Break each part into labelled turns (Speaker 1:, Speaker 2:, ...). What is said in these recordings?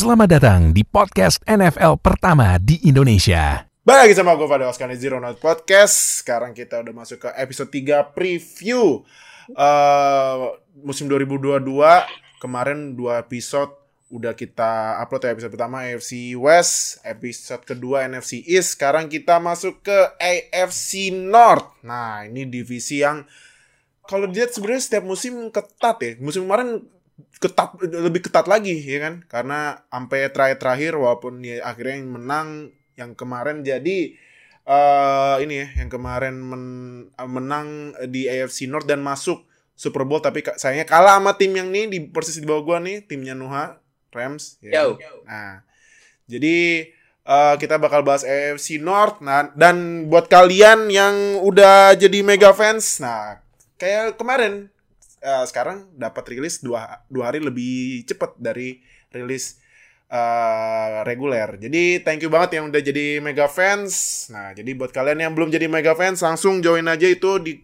Speaker 1: Selamat datang di podcast NFL pertama di Indonesia.
Speaker 2: Balik lagi sama gue pada Oscar Zero Note Podcast. Sekarang kita udah masuk ke episode 3 preview uh, musim 2022. Kemarin dua episode udah kita upload ya episode pertama AFC West, episode kedua NFC East. Sekarang kita masuk ke AFC North. Nah, ini divisi yang kalau dilihat sebenarnya setiap musim ketat ya. Musim kemarin ketat lebih ketat lagi ya kan karena sampai terakhir-terakhir walaupun ya akhirnya yang menang yang kemarin jadi uh, ini ya yang kemarin men, menang di AFC North dan masuk Super Bowl tapi sayangnya kalah sama tim yang nih di persis di bawah gua nih timnya Nuha Rams ya. Yo. Nah jadi uh, kita bakal bahas AFC North nah dan buat kalian yang udah jadi mega fans nah kayak kemarin uh, sekarang dapat rilis dua dua hari lebih cepat dari rilis uh, reguler. Jadi thank you banget yang udah jadi mega fans. Nah, jadi buat kalian yang belum jadi mega fans langsung join aja itu di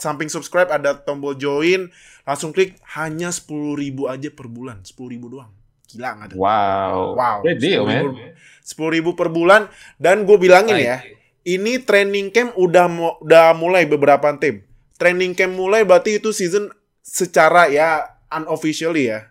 Speaker 2: samping subscribe ada tombol join, langsung klik hanya sepuluh ribu aja per bulan, sepuluh ribu doang. Gila nggak
Speaker 3: Wow.
Speaker 2: Wow.
Speaker 3: Great deal, man.
Speaker 2: Sepuluh ribu per bulan dan gue bilangin ya, ini training camp udah udah mulai beberapa tim. Training camp mulai berarti itu season secara ya unofficially ya.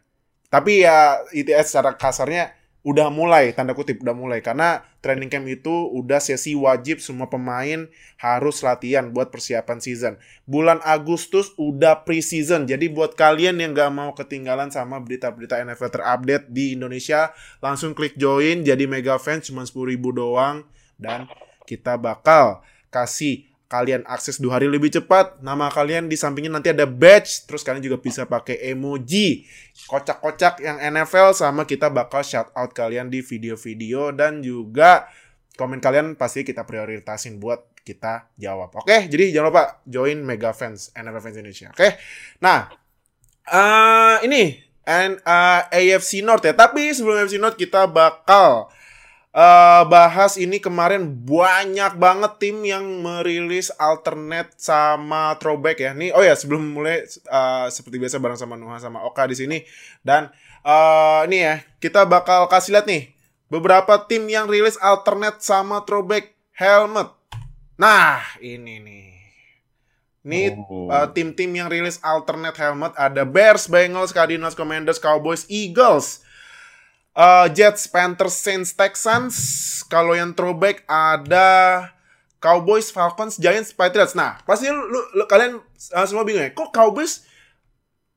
Speaker 2: Tapi ya ITS secara kasarnya udah mulai tanda kutip udah mulai karena training camp itu udah sesi wajib semua pemain harus latihan buat persiapan season. Bulan Agustus udah pre-season. Jadi buat kalian yang gak mau ketinggalan sama berita-berita NFL terupdate di Indonesia, langsung klik join jadi mega fans cuma 10 ribu doang dan kita bakal kasih kalian akses dua hari lebih cepat. Nama kalian di sampingnya nanti ada badge. Terus kalian juga bisa pakai emoji. Kocak-kocak yang NFL sama kita bakal shout out kalian di video-video. Dan juga komen kalian pasti kita prioritasin buat kita jawab. Oke, jadi jangan lupa join Mega Fans, NFL Fans Indonesia. Oke, nah uh, ini and, uh, AFC North ya. Tapi sebelum AFC North kita bakal uh, bahas ini kemarin banyak banget tim yang merilis alternate sama throwback ya. Nih oh ya sebelum mulai uh, seperti biasa bareng sama Nuha sama Oka di sini dan uh, ini ya kita bakal kasih lihat nih beberapa tim yang rilis alternate sama throwback helmet. Nah, ini nih. Ini oh. uh, tim-tim yang rilis alternate helmet ada Bears, Bengals, Cardinals, Commanders, Cowboys, Eagles, uh, Jets, Panthers, Saints, Texans. Kalau yang throwback ada Cowboys, Falcons, Giants, Patriots. Nah, pasti lu, lu, lu kalian uh, semua bingung ya. Kok Cowboys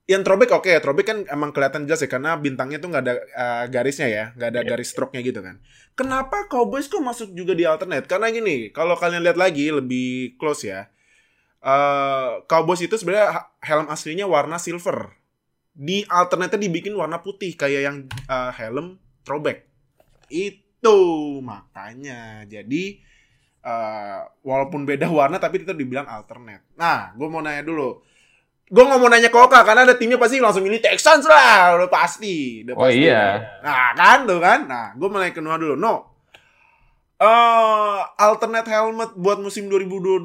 Speaker 2: yang throwback oke okay, throwback kan emang kelihatan jelas ya karena bintangnya tuh nggak ada uh, garisnya ya, nggak ada yeah. garis stroke-nya gitu kan. Kenapa Cowboys kok masuk juga di alternate? Karena gini, kalau kalian lihat lagi lebih close ya. Uh, Cowboys itu sebenarnya helm aslinya warna silver di alternate dibikin warna putih kayak yang uh, helm throwback. Itu makanya. Jadi uh, walaupun beda warna tapi itu dibilang alternate. Nah gue mau nanya dulu. Gue nggak mau nanya Koka karena ada timnya pasti langsung ini Texans lah. Udah pasti. Udah
Speaker 3: oh
Speaker 2: pasti.
Speaker 3: oh iya.
Speaker 2: Nah kan tuh kan? Nah gue mau nanya ke Noah dulu. No. Uh, alternate helmet buat musim 2022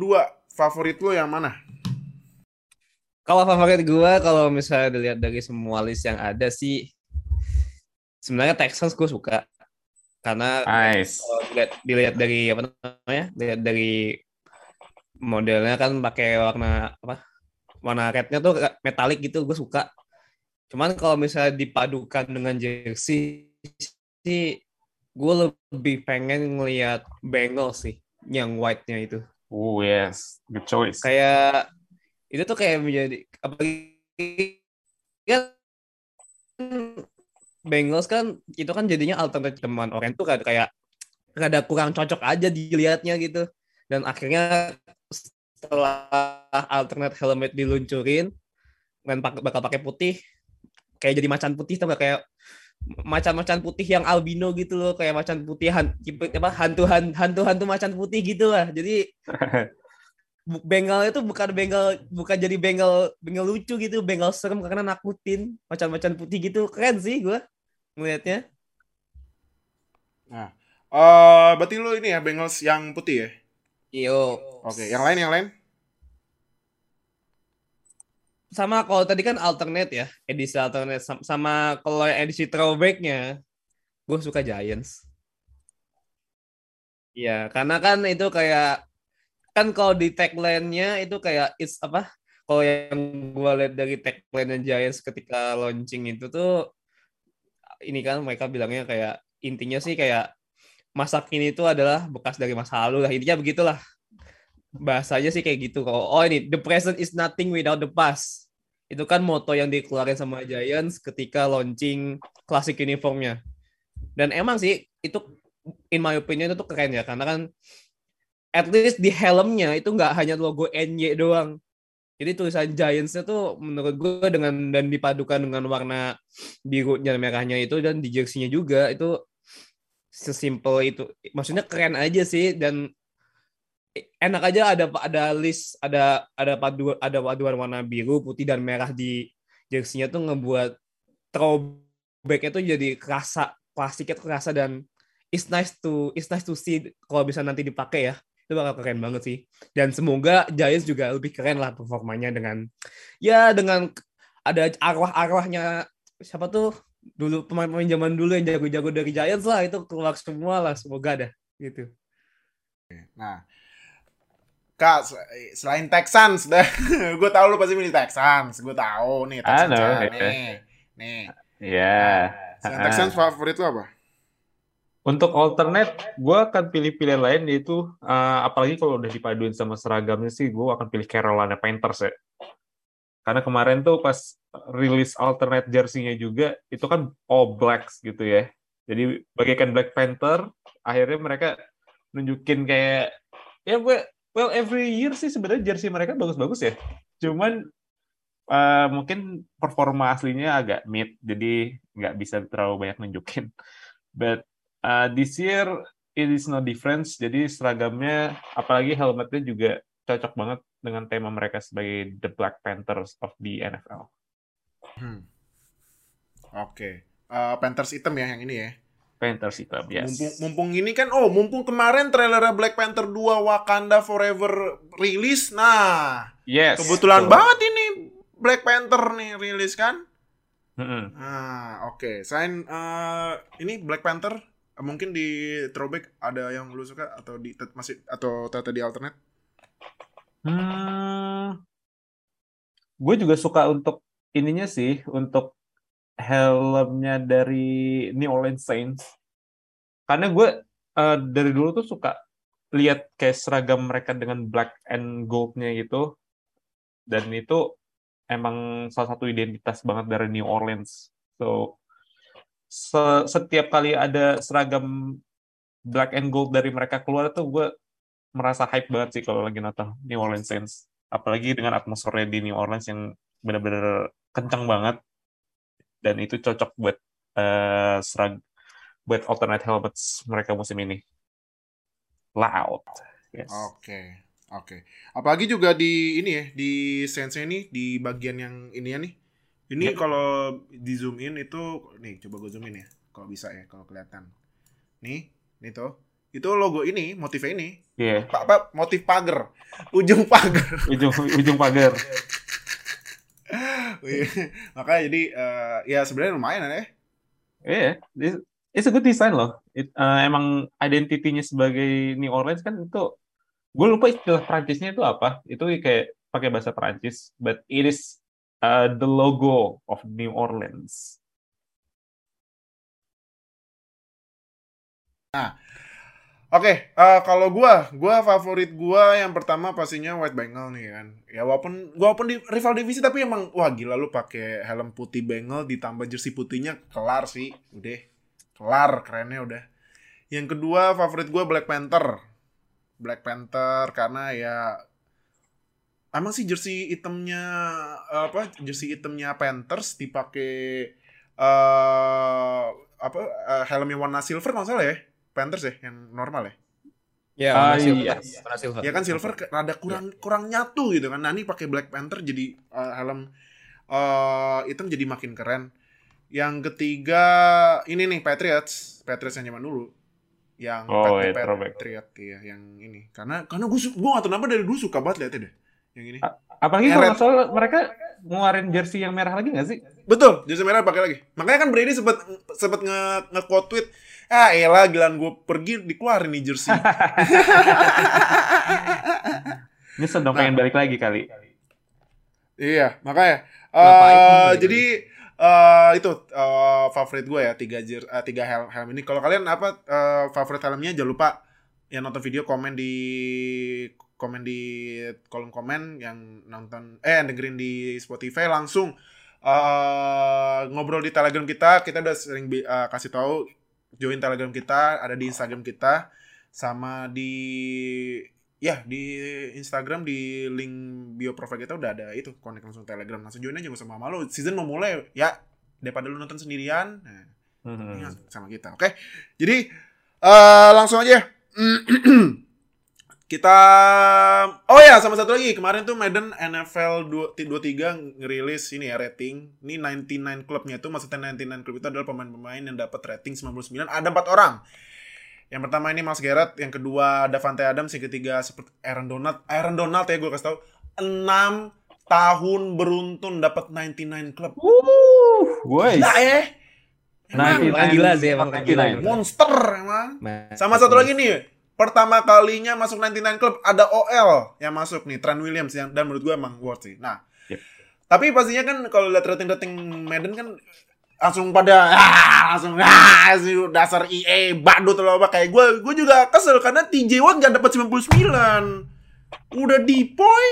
Speaker 2: favorit lo yang mana
Speaker 4: kalau favorit gue, kalau misalnya dilihat dari semua list yang ada sih, sebenarnya Texans gue suka. Karena
Speaker 3: nice.
Speaker 4: dilihat, dilihat dari apa namanya, dilihat dari modelnya kan pakai warna apa, warna rednya tuh metalik gitu, gue suka. Cuman kalau misalnya dipadukan dengan jersey sih, gue lebih pengen ngelihat Bengals sih, yang white-nya itu.
Speaker 3: Oh yes, good choice.
Speaker 4: Kayak itu tuh kayak menjadi apalagi kan Bengals kan itu kan jadinya alternatif teman orang tuh kayak kayak ada kurang cocok aja dilihatnya gitu. Dan akhirnya setelah alternate helmet diluncurin dan bakal pakai putih. Kayak jadi macan putih tuh kayak macan-macan putih yang albino gitu loh kayak macan putih han, apa hantu hantu hantu macan putih gitu lah. Jadi Bengal itu bukan Bengal bukan jadi Bengal Bengal lucu gitu, Bengal serem karena nakutin macam-macam putih gitu. Keren sih gue melihatnya.
Speaker 2: Nah, uh, berarti lu ini ya Bengals yang putih ya?
Speaker 4: Iyo.
Speaker 2: Oke, okay. yang lain yang lain?
Speaker 4: Sama kalau tadi kan alternate ya, edisi alternate sama, sama kalau edisi throwbacknya, gue suka Giants. Iya, karena kan itu kayak kan kalau di tagline-nya itu kayak it's apa? Kalau yang gue lihat dari tagline Giants ketika launching itu tuh ini kan mereka bilangnya kayak intinya sih kayak masa kini itu adalah bekas dari masa lalu lah. Intinya begitulah. Bahasanya sih kayak gitu. Kalau oh ini the present is nothing without the past. Itu kan moto yang dikeluarkan sama Giants ketika launching klasik uniformnya. Dan emang sih itu in my opinion itu tuh keren ya. Karena kan at least di helmnya itu nggak hanya logo NY doang jadi tulisan Giants-nya tuh menurut gue dengan dan dipadukan dengan warna biru dan merahnya itu dan di jersey-nya juga itu sesimpel itu. Maksudnya keren aja sih dan enak aja ada ada list ada ada paduan ada paduan warna biru, putih dan merah di jersey-nya tuh ngebuat throwback itu jadi kerasa klasiknya tuh kerasa dan it's nice to it's nice to see kalau bisa nanti dipakai ya itu bakal keren banget sih dan semoga Giants juga lebih keren lah performanya dengan ya dengan ada arwah-arwahnya siapa tuh dulu pemain-pemain zaman dulu yang jago-jago dari Giants lah itu keluar semua lah semoga ada gitu
Speaker 2: nah Kak, selain Texans, dah, gue tahu lu pasti milih Texans. Gue tahu nih Texans.
Speaker 3: Halo,
Speaker 2: nih, nih.
Speaker 3: Ya.
Speaker 2: Selain Texans favorit lu apa?
Speaker 3: Untuk alternate, gue akan pilih pilihan lain yaitu uh, apalagi kalau udah dipaduin sama seragamnya sih, gue akan pilih Carolina Panthers ya. Karena kemarin tuh pas rilis alternate jersey-nya juga itu kan all blacks gitu ya. Jadi bagaikan Black Panther, akhirnya mereka nunjukin kayak ya gue well every year sih sebenarnya jersey mereka bagus-bagus ya. Cuman uh, mungkin performa aslinya agak mid, jadi nggak bisa terlalu banyak nunjukin. But uh, this year it is no difference. Jadi seragamnya, apalagi helmetnya juga cocok banget dengan tema mereka sebagai the Black Panthers of the NFL.
Speaker 2: Hmm. Oke, okay. uh, Panthers hitam ya yang ini ya.
Speaker 3: Panthers hitam, yes.
Speaker 2: Mumpung, mumpung ini kan, oh mumpung kemarin trailer Black Panther 2 Wakanda Forever rilis, nah,
Speaker 3: yes,
Speaker 2: kebetulan so. banget ini Black Panther nih rilis kan.
Speaker 3: Mm -hmm.
Speaker 2: Nah, oke. Okay. Selain uh, ini Black Panther, mungkin di throwback ada yang lu suka atau di masih atau tata di alternate?
Speaker 3: Hmm, gue juga suka untuk ininya sih untuk helmnya dari New Orleans Saints. Karena gue uh, dari dulu tuh suka lihat kayak seragam mereka dengan black and goldnya gitu. Dan itu emang salah satu identitas banget dari New Orleans. So setiap kali ada seragam black and gold dari mereka keluar tuh gue merasa hype banget sih kalau lagi nonton New Orleans Saints. Apalagi dengan atmosfernya di New Orleans yang benar-benar kencang banget dan itu cocok buat uh, serag buat alternate helmets mereka musim ini. Loud.
Speaker 2: Yes. Oke. Okay. Oke. Okay. Apalagi juga di ini ya, di Saints ini di bagian yang ini ya nih ini yep. kalau di zoom in itu nih coba gue zoom in ya. Kalau bisa ya, kalau kelihatan. Nih, nih tuh. Itu logo ini, motifnya ini.
Speaker 3: Iya.
Speaker 2: Yeah. Pak, motif pagar. Ujung pagar.
Speaker 3: ujung ujung pagar.
Speaker 2: Makanya jadi uh, ya sebenarnya lumayan ya.
Speaker 3: Iya, yeah. it's a good design loh. It, uh, emang identitinya sebagai New Orleans kan itu gue lupa istilah Prancisnya itu apa. Itu kayak pakai bahasa Prancis, but it is uh, the logo of New Orleans.
Speaker 2: Nah, oke, okay, uh, kalau gua, gua favorit gua yang pertama pastinya White Bengal nih kan. Ya walaupun gua walaupun di rival divisi tapi emang wah gila lu pakai helm putih Bengal ditambah jersey putihnya kelar sih, udah kelar kerennya udah. Yang kedua favorit gua Black Panther. Black Panther karena ya emang sih jersey hitamnya apa jersey hitamnya Panthers dipakai uh, apa uh, helmnya warna silver kalau salah ya Panthers ya yang normal ya
Speaker 4: Ya, warna uh, silver. Iya.
Speaker 2: Warna silver. Ya kan silver rada kurang ya. kurang nyatu gitu kan. Nah, ini pakai Black Panther jadi uh, helm uh, hitam jadi makin keren. Yang ketiga ini nih Patriots, Patriots yang zaman dulu. Yang
Speaker 3: oh,
Speaker 2: Patriot, Patriot ya yang ini. Karena karena gue gue gak tahu kenapa dari dulu suka banget liatnya deh yang ini.
Speaker 3: Apalagi kalau salah mereka ngeluarin jersey yang merah lagi nggak sih?
Speaker 2: Betul, jersey merah pakai lagi. Makanya kan Brady sempet sempet nge nge quote tweet, ah elah gilaan gue pergi dikeluarin nih jersey.
Speaker 3: Nyesel dong
Speaker 2: Nah.
Speaker 3: pengen balik lagi kali.
Speaker 2: iya, makanya. Eh
Speaker 4: balik
Speaker 2: jadi eh itu eh, favorit gue ya tiga jer eh, tiga helm helm ini. Kalau kalian apa eh, favorit helmnya jangan lupa yang nonton video komen di komen di kolom komen yang nonton eh yang dengerin di Spotify langsung eh ngobrol di Telegram kita. Kita udah sering eh, kasih tahu join Telegram kita, ada di Instagram kita sama di ya di Instagram di link bio profile kita udah ada. Itu connect langsung Telegram. Langsung join aja gak usah malu season mau mulai ya daripada lu nonton sendirian nah,
Speaker 3: Hmm.
Speaker 2: ini sama kita oke? Jadi eh langsung aja kita oh ya sama satu lagi kemarin tuh Madden NFL 2 23 ngerilis ini ya rating ini 99 klubnya itu maksudnya 99 klub itu adalah pemain-pemain yang dapat rating 99 ada empat orang yang pertama ini Mas Garrett, yang kedua Davante Adams, yang ketiga seperti Aaron Donald. Aaron Donald ya gue kasih tahu 6 tahun beruntun dapat 99 klub.
Speaker 3: Wuh, guys.
Speaker 2: Gila ya. Emang
Speaker 3: 99.
Speaker 4: gila sih, emang gila.
Speaker 2: monster emang.
Speaker 4: Nah,
Speaker 2: Sama satu lagi nih, pertama kalinya masuk 99 Club ada OL yang masuk nih, Trent Williams yang dan menurut gue emang worth sih. Nah,
Speaker 3: Yep.
Speaker 2: tapi pastinya kan kalau lihat rating-rating Madden kan langsung pada ah, langsung ah, dasar EA badut apa kayak gue gue juga kesel karena TJ Watt gak dapat 99 udah dipoy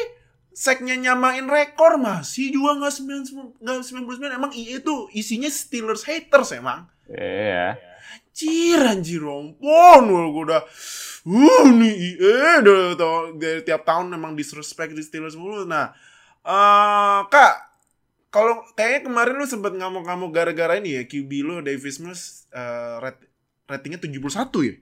Speaker 2: seknya nyamain rekor masih juga nggak 99 nggak 99 emang EA tuh isinya Steelers haters emang
Speaker 3: Iya.
Speaker 2: Anjir, anjir, ampun. Gue udah, uh, nih tau, dari tiap tahun emang disrespect di Steelers mulu. Nah, eh Kak, kalau kayaknya kemarin lu sempet ngamuk-ngamuk gara-gara ini ya, QB lu, Davis Mills, eh, rat, ratingnya 71 ya?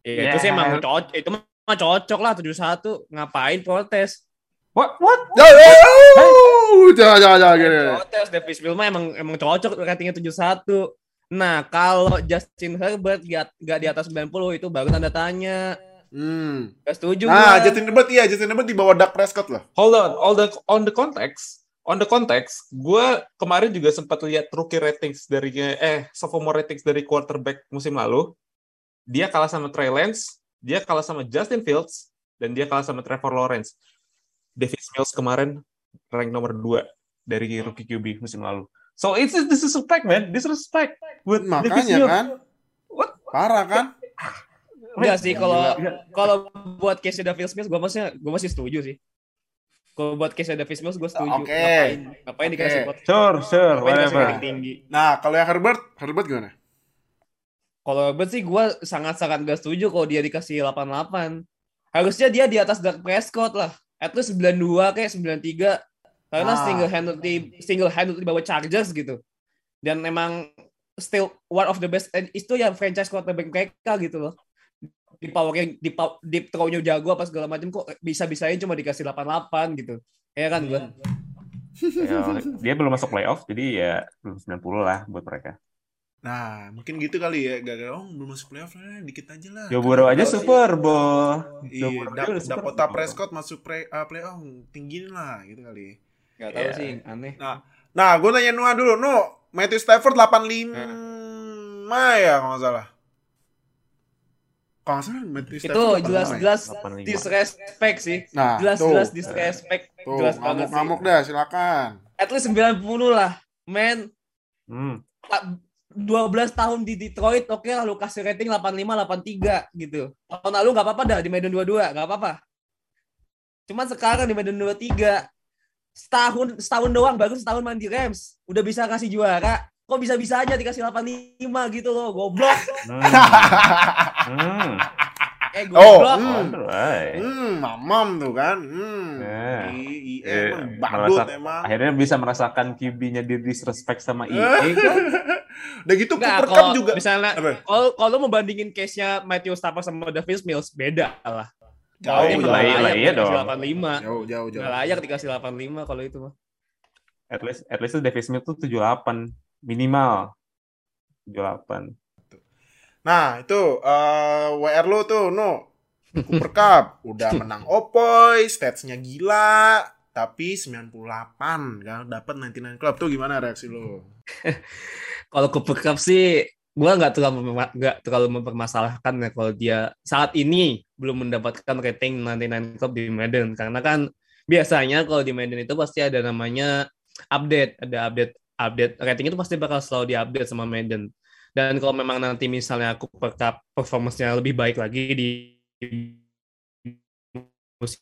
Speaker 4: Ya, itu sih emang cocok, itu mah cocok lah 71. Ngapain protes?
Speaker 3: What? What?
Speaker 2: Jauh, jangan, jangan, jangan, gini.
Speaker 4: Protes Davis Mills mah emang emang cocok ratingnya 71. Nah, kalau Justin Herbert gak, gak di atas 90 itu baru tanda tanya.
Speaker 2: Hmm.
Speaker 4: Gak setuju
Speaker 2: Nah,
Speaker 4: gua.
Speaker 2: Justin Herbert, iya, Justin Herbert di bawah Dak Prescott lah.
Speaker 3: Hold on, on the on the context, on the context, gue kemarin juga sempat lihat rookie ratings dari eh sophomore ratings dari quarterback musim lalu. Dia kalah sama Trey Lance, dia kalah sama Justin Fields, dan dia kalah sama Trevor Lawrence. Davis Mills kemarin rank nomor 2 dari rookie QB musim lalu. So it's disrespect man, disrespect with
Speaker 2: Makanya kan,
Speaker 3: What?
Speaker 2: parah kan?
Speaker 4: Enggak sih kalau kalau buat case Davis Mills gua masih gua masih setuju sih. Kalau buat case Davis Mills gua setuju.
Speaker 2: Oke.
Speaker 4: Ngapain, ngapain
Speaker 2: Oke.
Speaker 4: dikasih pot?
Speaker 3: Sure, sure, whatever.
Speaker 4: tinggi?
Speaker 2: Nah, kalau yang Herbert, Herbert gimana?
Speaker 4: Kalau Herbert sih gue sangat-sangat gak setuju kalau dia dikasih 88. Harusnya dia di atas Dak Prescott lah. At least 92 kayak 93. Karena
Speaker 2: Ah.
Speaker 4: single handedly single handedly bawa Chargers gitu. Dan emang still one of the best and itu yang franchise quarterback mereka gitu loh. Di power di pow- di throw-nya jago apa segala macam kok bisa-bisanya cuma dikasih 88 gitu. Ya kan gue.
Speaker 3: Ya, dia belum masuk playoff, jadi ya belum 90 lah buat mereka.
Speaker 2: Nah, mungkin gitu kali ya. Gak oh belum masuk playoff lah, dikit aja lah.
Speaker 3: Joe Burrow aja Super Bowl.
Speaker 2: Iya,
Speaker 3: Super
Speaker 2: Dakota. Prescott masuk pre, uh, playoff, tinggiin lah gitu kali.
Speaker 4: Gak tahu
Speaker 3: Iya.
Speaker 4: sih aneh.
Speaker 2: Nah, gue nanya Noah dulu. No, Matthew Stafford 85 ya kalau nggak salah. Kalau nggak salah Matthew
Speaker 4: Itu
Speaker 2: Stafford 85 ya?
Speaker 4: jelas-jelas
Speaker 3: 85.
Speaker 4: disrespect sih.
Speaker 2: Nah,
Speaker 4: Jelas-jelas disrespect.
Speaker 2: Tuh,
Speaker 4: Jelas banget sih.
Speaker 2: ngamuk-ngamuk dah, silakan.
Speaker 4: At least 90 lah. Men,
Speaker 3: Hmm.
Speaker 4: 12 tahun di Detroit, oke lah lu kasih rating 85, 83 gitu. Tahun lalu gak apa-apa dah di Medan 22, gak apa-apa. Cuman sekarang di Medan 23, setahun setahun doang, baru setahun main di Rams. Udah bisa kasih juara. Kok bisa-bisa aja dikasih 85 gitu loh, goblok.
Speaker 3: Hmm. hmm.
Speaker 4: Eh,
Speaker 2: Oh,
Speaker 4: goblok.
Speaker 2: hmm.
Speaker 3: Alright.
Speaker 2: Hmm, mamam tuh kan. Hmm.
Speaker 3: Nah.
Speaker 2: I, I,
Speaker 3: Eh,
Speaker 2: emang
Speaker 3: merasa-
Speaker 2: emang.
Speaker 3: Akhirnya bisa merasakan QB-nya dia disrespect sama
Speaker 2: Eh.
Speaker 3: EA. kan?
Speaker 2: Udah gitu
Speaker 4: Enggak,
Speaker 2: Cooper Cup
Speaker 4: kalau
Speaker 2: juga.
Speaker 4: misalnya kalau kalau mau bandingin case-nya Matthew Stafford sama Davis Mills beda lah.
Speaker 2: Jauh,
Speaker 4: Dia
Speaker 3: jauh.
Speaker 4: nggak
Speaker 3: Lah,
Speaker 4: layak
Speaker 3: iya
Speaker 4: dikasih
Speaker 3: dong.
Speaker 4: 85.
Speaker 2: Jauh, jauh, jauh.
Speaker 4: Nggak layak dikasih 85 kalau itu mah.
Speaker 3: At least at least Davis Mills tuh 78 minimal. 78.
Speaker 2: Nah, itu eh WR lu tuh, no. Cooper Cup udah menang Opoy, statsnya gila, tapi 98 kan dapat 99 club tuh gimana reaksi lo?
Speaker 4: Kalau Cooper Cup sih gua nggak terlalu nggak terlalu mempermasalahkan ya kalau dia saat ini belum mendapatkan rating 99 club di Madden karena kan biasanya kalau di Madden itu pasti ada namanya update, ada update update rating itu pasti bakal selalu diupdate sama Madden. Dan kalau memang nanti misalnya Cooper Cup performance-nya lebih baik lagi di musim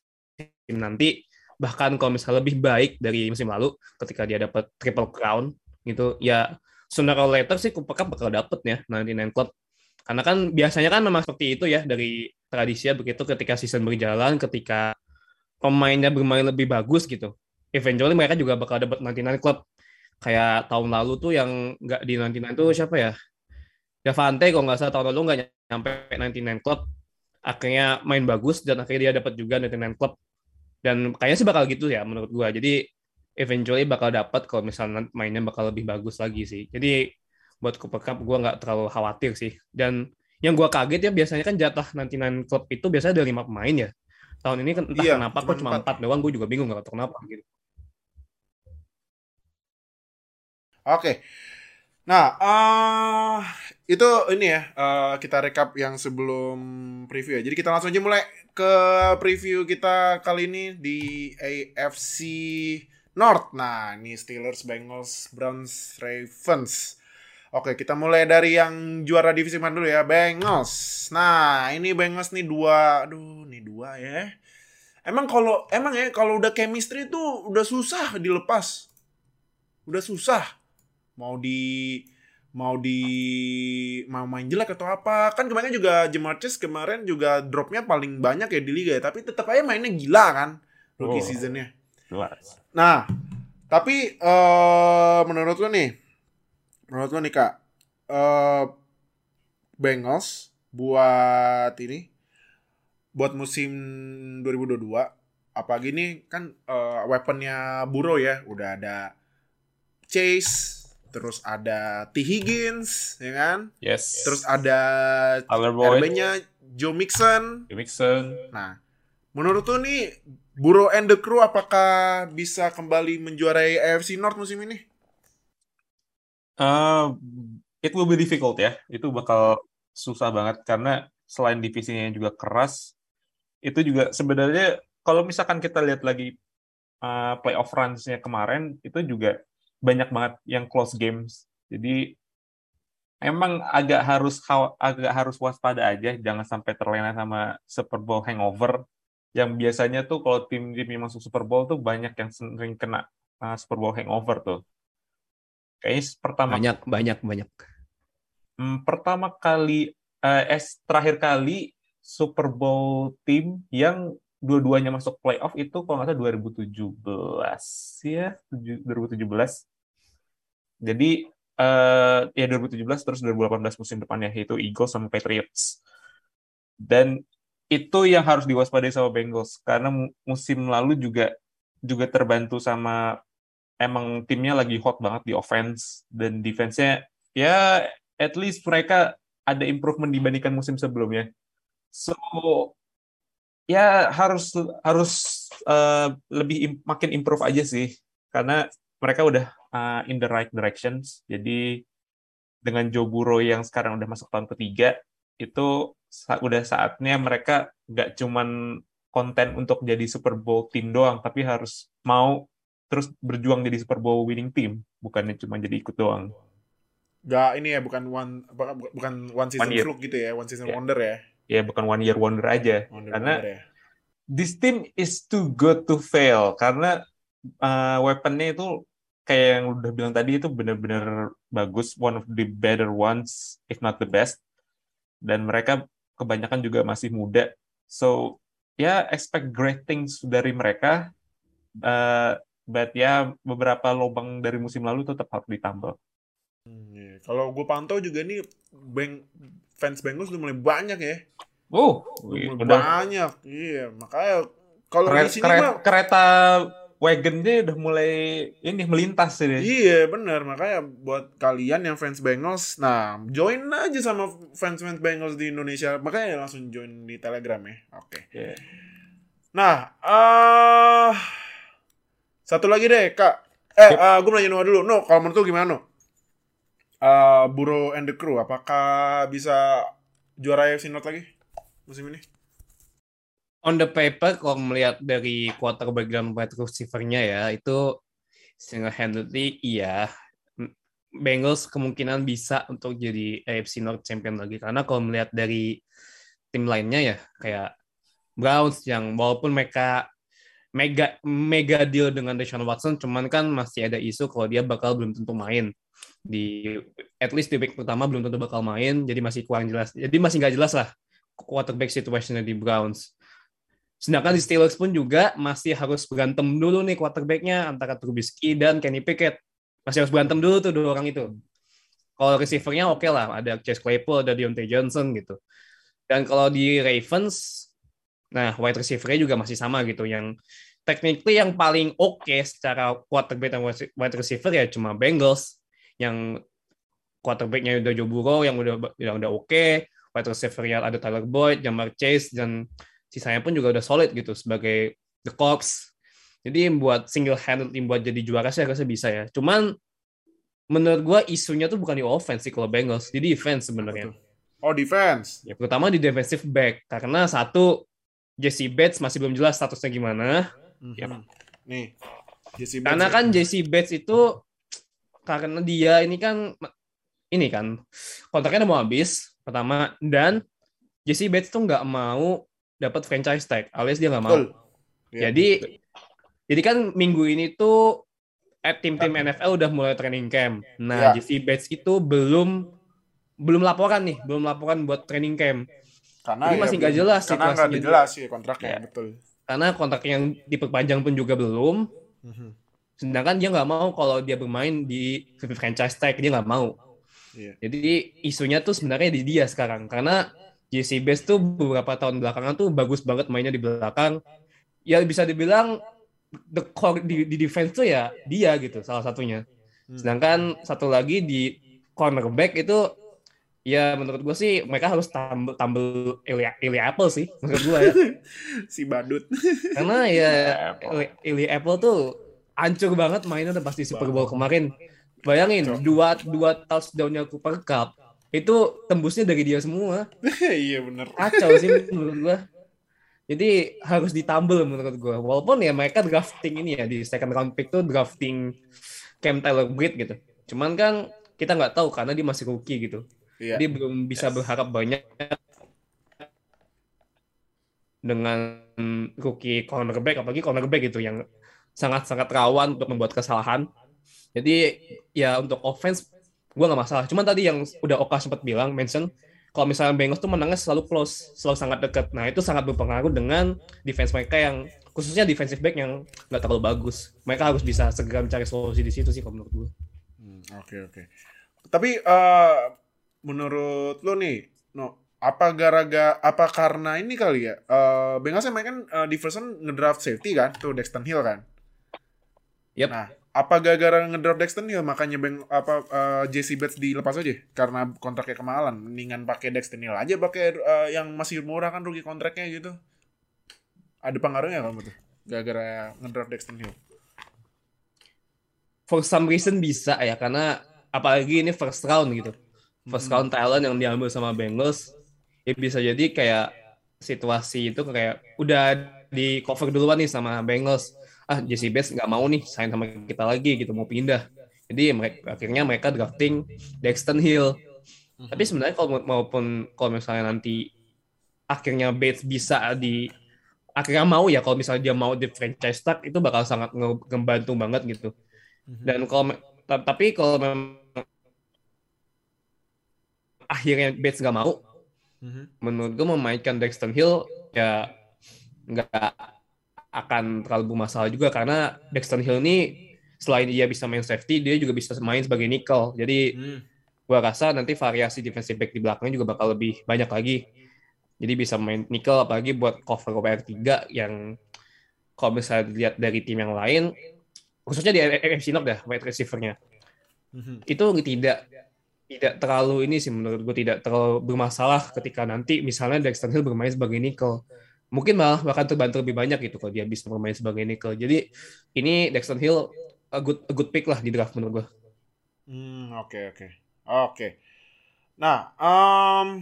Speaker 4: nanti bahkan kalau misalnya lebih baik dari musim lalu ketika dia dapat triple crown gitu ya sooner or later sih Cooper Cup bakal dapet ya 99 Club karena kan biasanya kan memang seperti itu ya dari tradisi ya begitu ketika season berjalan ketika pemainnya bermain lebih bagus gitu eventually mereka juga bakal dapat 99 Club kayak tahun lalu tuh yang nggak di 99 tuh siapa ya? Davante kalau nggak salah tahun lalu nggak nyampe 99 Club akhirnya main bagus dan akhirnya dia dapat juga 99 Club dan kayaknya sih bakal gitu ya menurut gua. Jadi eventually bakal dapat kalau misalnya mainnya bakal lebih bagus lagi sih jadi buat Cooper Cup gua nggak terlalu khawatir sih dan yang gua kaget ya biasanya kan jatah 99 Club itu biasanya ada lima pemain ya tahun ini kan entah
Speaker 2: Iya,
Speaker 4: kenapa kok cuma
Speaker 2: empat.
Speaker 4: doang gue juga bingung nggak tahu kenapa gitu
Speaker 2: Oke. Nah, eh itu ini ya, eh, kita recap yang sebelum preview ya. Jadi kita langsung aja mulai ke preview kita kali ini di AFC North. Nah, ini Steelers, Bengals, Browns, Ravens. Oke, kita mulai dari yang juara divisi mana dulu ya, Bengals. Nah, ini Bengals nih dua, aduh, nih dua ya. Emang kalau emang ya kalau udah chemistry itu udah susah dilepas. Udah susah mau di mau di mau main jelek atau apa kan kemarin juga Jamar Chase kemarin juga dropnya paling banyak ya di liga ya tapi tetap aja mainnya gila kan rookie
Speaker 3: Oh.
Speaker 2: seasonnya
Speaker 3: Jelas.
Speaker 2: nah tapi eh menurut lo nih menurut lo nih kak eh Bengals buat ini buat musim 2022 apalagi nih kan eh, weaponnya Burrow ya udah ada Chase terus ada T Higgins ya kan
Speaker 3: Yes.
Speaker 2: terus ada RB-nya Joe Mixon
Speaker 3: Joe Mixon.
Speaker 2: nah menurut lo nih Burrow and the crew apakah bisa kembali menjuarai AFC North musim ini
Speaker 3: Uh, it will be difficult ya. Itu bakal susah banget karena selain divisinya yang juga keras, itu juga sebenarnya kalau misalkan kita lihat lagi uh, playoff runs-nya kemarin, itu juga banyak banget yang close games. Jadi emang agak harus agak harus waspada aja, jangan sampai terlena sama Super Bowl hangover. Yang biasanya tuh kalau tim-tim yang masuk Super Bowl tuh banyak yang sering kena uh, Super Bowl hangover tuh. Kayaknya pertama
Speaker 4: banyak banyak banyak.
Speaker 3: Hmm, pertama kali eh es terakhir kali Super Bowl tim yang dua-duanya masuk playoff itu kalau nggak salah 2017 ya tujuh- 2017 jadi eh ya 2017 terus 2018 musim depannya yaitu Eagles sama Patriots. Dan itu yang harus diwaspadai sama Bengals karena mu- musim lalu juga juga terbantu sama emang timnya lagi hot banget di offense dan defense-nya ya at least mereka ada improvement dibandingkan musim sebelumnya. So ya harus harus uh, lebih makin improve aja sih karena mereka udah uh, in the right directions. Jadi dengan Joe Burrow yang sekarang udah masuk tahun ketiga itu udah saatnya mereka nggak cuman konten untuk jadi Super Bowl team doang, tapi harus mau terus berjuang jadi Super Bowl winning team, bukannya cuma jadi ikut doang.
Speaker 2: Gak ini ya bukan one apa- bukan one season
Speaker 3: One year.
Speaker 2: fluke gitu ya one season
Speaker 3: Ya.
Speaker 2: wonder ya
Speaker 3: Ya bukan one year wonder aja.
Speaker 2: Wonder
Speaker 3: Karena
Speaker 2: wonder ya
Speaker 3: this team is too good to fail karena uh, weaponnya itu kayak yang udah bilang tadi itu benar-benar bagus, one of the better ones, if not the best. Dan mereka kebanyakan juga masih muda, so ya expect great things dari mereka. Uh, but ya beberapa lubang dari musim lalu tetap harus ditambal.
Speaker 2: Hmm, iya. Kalau gue pantau juga nih Beng fans Bengals udah mulai banyak ya.
Speaker 3: Oh,
Speaker 2: Udah mulai
Speaker 3: udah
Speaker 2: banyak. Iya, makanya kalau di sini
Speaker 3: kere-
Speaker 2: mah
Speaker 3: kereta wagonnya udah mulai ini melintas ini.
Speaker 2: Iya bener makanya buat kalian yang fans Bengals, nah join aja sama fans fans Bengals di Indonesia, makanya langsung join di Telegram ya. Oke.
Speaker 3: Iya.
Speaker 2: Nah, eh satu lagi deh kak. Eh,
Speaker 3: Yep.
Speaker 2: gue nanya Noah dulu. No, kalau menurut lu gimana? No? Eh, Buro and the Crew, apakah bisa juara AFC North lagi musim ini?
Speaker 4: On the paper kalau melihat dari quarterback dan wide receiver-nya ya itu single handedly iya Bengals kemungkinan bisa untuk jadi AFC North champion lagi. Karena kalau melihat dari tim lainnya ya kayak Browns yang walaupun mereka mega mega deal dengan Deshaun Watson cuman kan masih ada isu kalau dia bakal belum tentu main. Di at least di week pertama belum tentu bakal main jadi masih kurang jelas. Jadi masih nggak jelas lah quarterback situationnya di Browns Sedangkan di Steelers pun juga masih harus berantem dulu nih quarterbacknya antara Trubisky dan Kenny Pickett. Masih harus berantem dulu tuh dua orang itu. Kalau receivernya oke lah, ada Chase Claypool, ada Deontay Johnson gitu. Dan kalau di Ravens, nah wide receivernya juga masih sama gitu. Yang technically yang paling oke secara quarterback dan wide receiver ya cuma Bengals. Yang quarterbacknya udah Joe Burrow yang udah yang udah oke, wide receiver-nya ada Tyler Boyd, Jamar Chase dan sisanya pun juga udah solid gitu sebagai the corps. Jadi buat single handed tim buat jadi juara sih harusnya bisa ya. Cuman menurut gua isunya tuh bukan di offense sih kalau Bengals, di defense sebenarnya.
Speaker 2: Oh, defense.
Speaker 4: Ya, terutama di defensive back karena satu Jesse Bates masih belum jelas statusnya gimana. Yep.
Speaker 2: Mhm. Nih. Jesse
Speaker 4: Karena
Speaker 2: Bates
Speaker 4: kan
Speaker 2: ya.
Speaker 4: Jesse Bates itu karena dia ini kan ini kan kontraknya udah mau habis pertama dan Jesse Bates tuh nggak mau dapat franchise tag alias dia nggak mau.
Speaker 2: Betul. Iya.
Speaker 4: Jadi jadi kan minggu ini tuh tim-tim NFL udah mulai training camp. Nah,
Speaker 2: Ya.
Speaker 4: Jesse Bates itu belum belum laporan nih, belum laporan buat training camp.
Speaker 2: karena
Speaker 4: Jadi
Speaker 2: ya
Speaker 4: masih nggak
Speaker 2: belum-
Speaker 4: jelas
Speaker 2: Karena jelas sih kontraknya,
Speaker 4: Ya.
Speaker 2: betul.
Speaker 4: Karena kontrak yang diperpanjang pun juga belum.
Speaker 2: Mhm.
Speaker 4: Sedangkan dia nggak mau kalau dia bermain di franchise tag dia nggak mau.
Speaker 2: Iya.
Speaker 4: Jadi isunya tuh sebenarnya di dia sekarang karena JC Bates tuh beberapa tahun belakangan tuh bagus banget mainnya di belakang. Ya bisa dibilang the core di, di defense tuh ya dia gitu salah satunya.
Speaker 2: Hmm.
Speaker 4: Sedangkan satu lagi di cornerback itu ya menurut gue sih mereka harus tambel tambel Eli, Eli Apple sih menurut gue ya.
Speaker 2: si badut.
Speaker 4: Karena ya. Eli, Eli Apple tuh hancur banget mainnya udah pasti Super Bowl kemarin. Bayangin dua dua touchdownnya Cooper Cup itu tembusnya dari dia semua.
Speaker 2: iya bener.
Speaker 4: Kacau sih menurut gua. Jadi harus ditambel menurut gua. Walaupun ya mereka drafting ini ya di second round pick tuh drafting Cam Taylor Britt gitu. Cuman kan kita nggak tahu karena dia masih rookie gitu.
Speaker 2: Iya.
Speaker 4: Dia belum bisa berharap banyak dengan rookie cornerback apalagi cornerback gitu yang sangat-sangat rawan untuk membuat kesalahan. Jadi ya untuk offense gue nggak masalah. Cuman tadi yang udah Oka sempat bilang mention kalau misalnya Bengals tuh menangnya selalu close, selalu sangat dekat. Nah itu sangat berpengaruh dengan defense mereka yang khususnya defensive back yang nggak terlalu bagus. Mereka harus bisa segera mencari solusi di situ sih kalau menurut gue.
Speaker 2: Hmm, Oke oke. Tapi eh menurut lo nih, no, apa gara-gara apa karena ini kali ya? Eh Bengals emang kan eh, di first round ngedraft safety kan, tuh Dexton Hill kan.
Speaker 4: Yep.
Speaker 2: Nah, apa gara-gara ngedraft Dexton Hill makanya Beng apa eh, Jesse Bates dilepas aja karena kontraknya kemahalan. Mendingan pakai Dexton Hill aja pakai eh, yang masih murah kan rookie kontraknya gitu. Ada pengaruhnya kamu tuh? Gara-gara ngedraft Dexton Hill.
Speaker 4: For some reason bisa ya karena apalagi ini first round gitu. First round talent yang diambil sama Bengals ya bisa jadi kayak situasi itu kayak udah di cover duluan nih sama Bengals. Ah Jesse Bates nggak mau nih sign sama kita lagi gitu mau pindah. Jadi mereka, akhirnya mereka drafting Dexton Hill. Tapi sebenarnya kalau maupun kalau misalnya nanti akhirnya Bates bisa di akhirnya mau ya kalau misalnya dia mau di franchise tag itu bakal sangat nge- ngebantu banget gitu. Dan kalau tapi kalau memang akhirnya Bates nggak mau,
Speaker 2: Mhm.
Speaker 4: menurut gue memainkan Dexton Hill ya nggak akan terlalu bermasalah juga karena Dexton Hill ini selain dia bisa main safety dia juga bisa main sebagai nickel jadi
Speaker 2: Hmm.
Speaker 4: gua rasa nanti variasi defensive back di belakangnya juga bakal lebih banyak lagi jadi bisa main nickel apalagi buat cover WR3 yang kalau misalnya dilihat dari tim yang lain, khususnya di NFC North dah, wide receiver-nya,
Speaker 2: Mhm.
Speaker 4: itu tidak tidak terlalu ini sih menurut gue tidak terlalu bermasalah ketika nanti misalnya Dexter Hill bermain sebagai nickel. Mungkin malah bahkan terbantu lebih banyak gitu kalau dia bisa bermain sebagai nickel. Jadi ini Dexter Hill a good a good pick lah di draft menurut gue.
Speaker 2: Hmm, oke oke. Oke. Nah, um,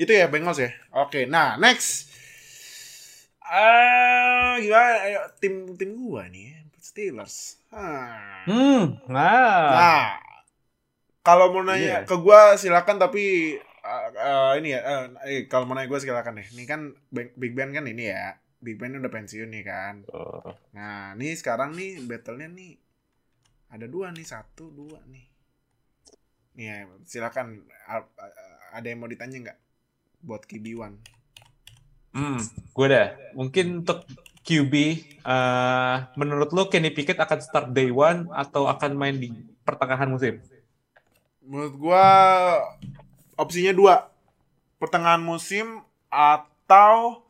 Speaker 2: itu ya Bengals ya. Oke, nah next. Ah, gimana? Ayo tim tim gua nih, Steelers. Hmm.
Speaker 3: Hmm, nah.
Speaker 2: Nah, kalau mau nanya
Speaker 3: Iya.
Speaker 2: ke gua silakan tapi uh, uh, ini ya, uh, eh, kalau mau nanya gua silakan deh. Ini kan Big Ben kan ini ya. Big Ben udah pensiun nih kan.
Speaker 3: Oh.
Speaker 2: Nah, nih sekarang nih battle-nya nih ada dua nih, satu, dua nih. Nih ya, silakan ada yang mau ditanya nggak buat QB1?
Speaker 3: Hmm, gue dah. Mungkin untuk QB, eh, menurut lo Kenny Pickett akan start day one atau akan main di pertengahan musim?
Speaker 2: Menurut gua opsinya dua. Pertengahan musim atau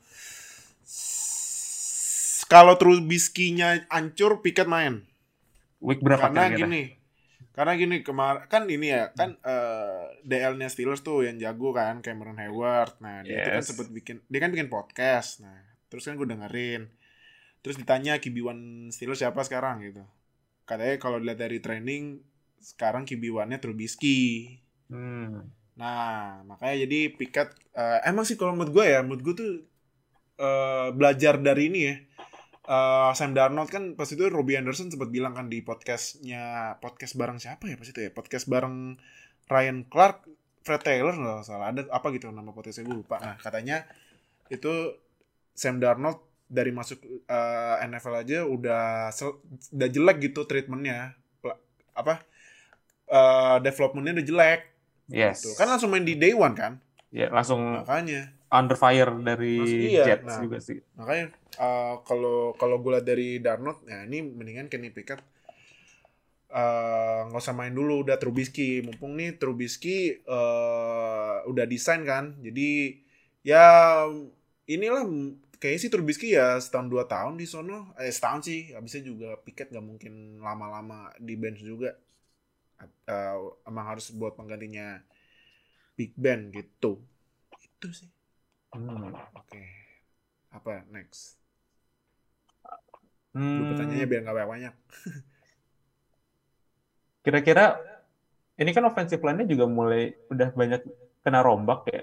Speaker 2: kalau Trubisky-nya hancur, Pickett main.
Speaker 3: Week berapa
Speaker 2: karena
Speaker 3: kira-kira?
Speaker 2: gini karena gini kemarin kan ini ya kan eh, DL-nya Steelers tuh yang jago kan Cameron Hayward nah dia itu kan
Speaker 3: Yes.
Speaker 2: sempet bikin dia kan bikin podcast nah terus kan gue dengerin terus ditanya QB1 Steelers siapa sekarang gitu katanya kalau dilihat dari training sekarang QB1-nya Trubisky
Speaker 3: Hmm.
Speaker 2: Nah, makanya jadi Pickett eh, emang sih kalau menurut gue ya, menurut gue tuh eh, belajar dari ini ya. Eh, Sam Darnold kan pas itu Robbie Anderson sempat bilang kan di podcastnya podcast bareng siapa ya pas itu ya podcast bareng Ryan Clark, Fred Taylor nggak salah ada apa gitu nama podcastnya gue lupa. Nah katanya itu Sam Darnold dari masuk eh, NFL aja udah sel- udah jelek gitu treatmentnya apa eh, developmentnya udah jelek
Speaker 3: Yes.
Speaker 2: Tuh, kan langsung main di day one kan?
Speaker 3: Ya, langsung
Speaker 2: Makanya,
Speaker 3: under fire dari
Speaker 2: iya,
Speaker 3: Jets
Speaker 2: nah.
Speaker 3: juga sih.
Speaker 2: makanya uh, kalau kalau gue lihat dari Darnold, ya ini mendingan Kenny Pickett uh, nggak usah main dulu udah Trubisky. Mumpung nih Trubisky uh, udah desain kan, jadi ya inilah kayaknya sih Trubisky ya setahun dua tahun di sono, eh setahun sih, habisnya juga Pickett nggak mungkin lama-lama di bench juga. Uh, emang harus buat penggantinya Big Ben gitu. Itu sih.
Speaker 3: Hmm.
Speaker 2: Oke. Apa next?
Speaker 3: Hmm.
Speaker 2: Lu pertanyaannya biar nggak banyak.
Speaker 3: Kira-kira ini kan offensive line-nya juga mulai udah banyak kena rombak ya.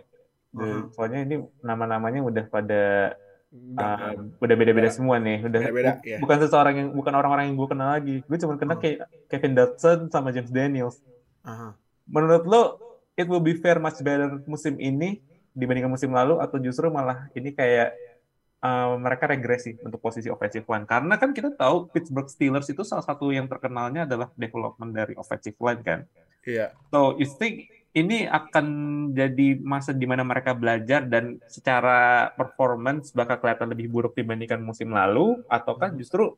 Speaker 3: Dan
Speaker 2: Mhm.
Speaker 3: Soalnya ini nama-namanya udah pada Um, udah beda-beda
Speaker 2: Udah.
Speaker 3: semua nih. Udah
Speaker 2: Beda-beda,
Speaker 3: bu-
Speaker 2: ya.
Speaker 3: bukan seseorang yang bukan orang-orang yang gue kenal lagi. Gue cuma kenal
Speaker 2: Hmm.
Speaker 3: kayak Kevin Dotson sama James Daniels.
Speaker 2: Aha.
Speaker 3: Menurut lo it will be fair much better musim ini dibandingkan musim lalu atau justru malah ini kayak uh, mereka regresi untuk posisi offensive line karena kan kita tahu Pittsburgh Steelers itu salah satu yang terkenalnya adalah development dari offensive line kan.
Speaker 2: Iya.
Speaker 3: So you think ini akan jadi masa di mana mereka belajar dan secara performance bakal kelihatan lebih buruk dibandingkan musim lalu ataukah justru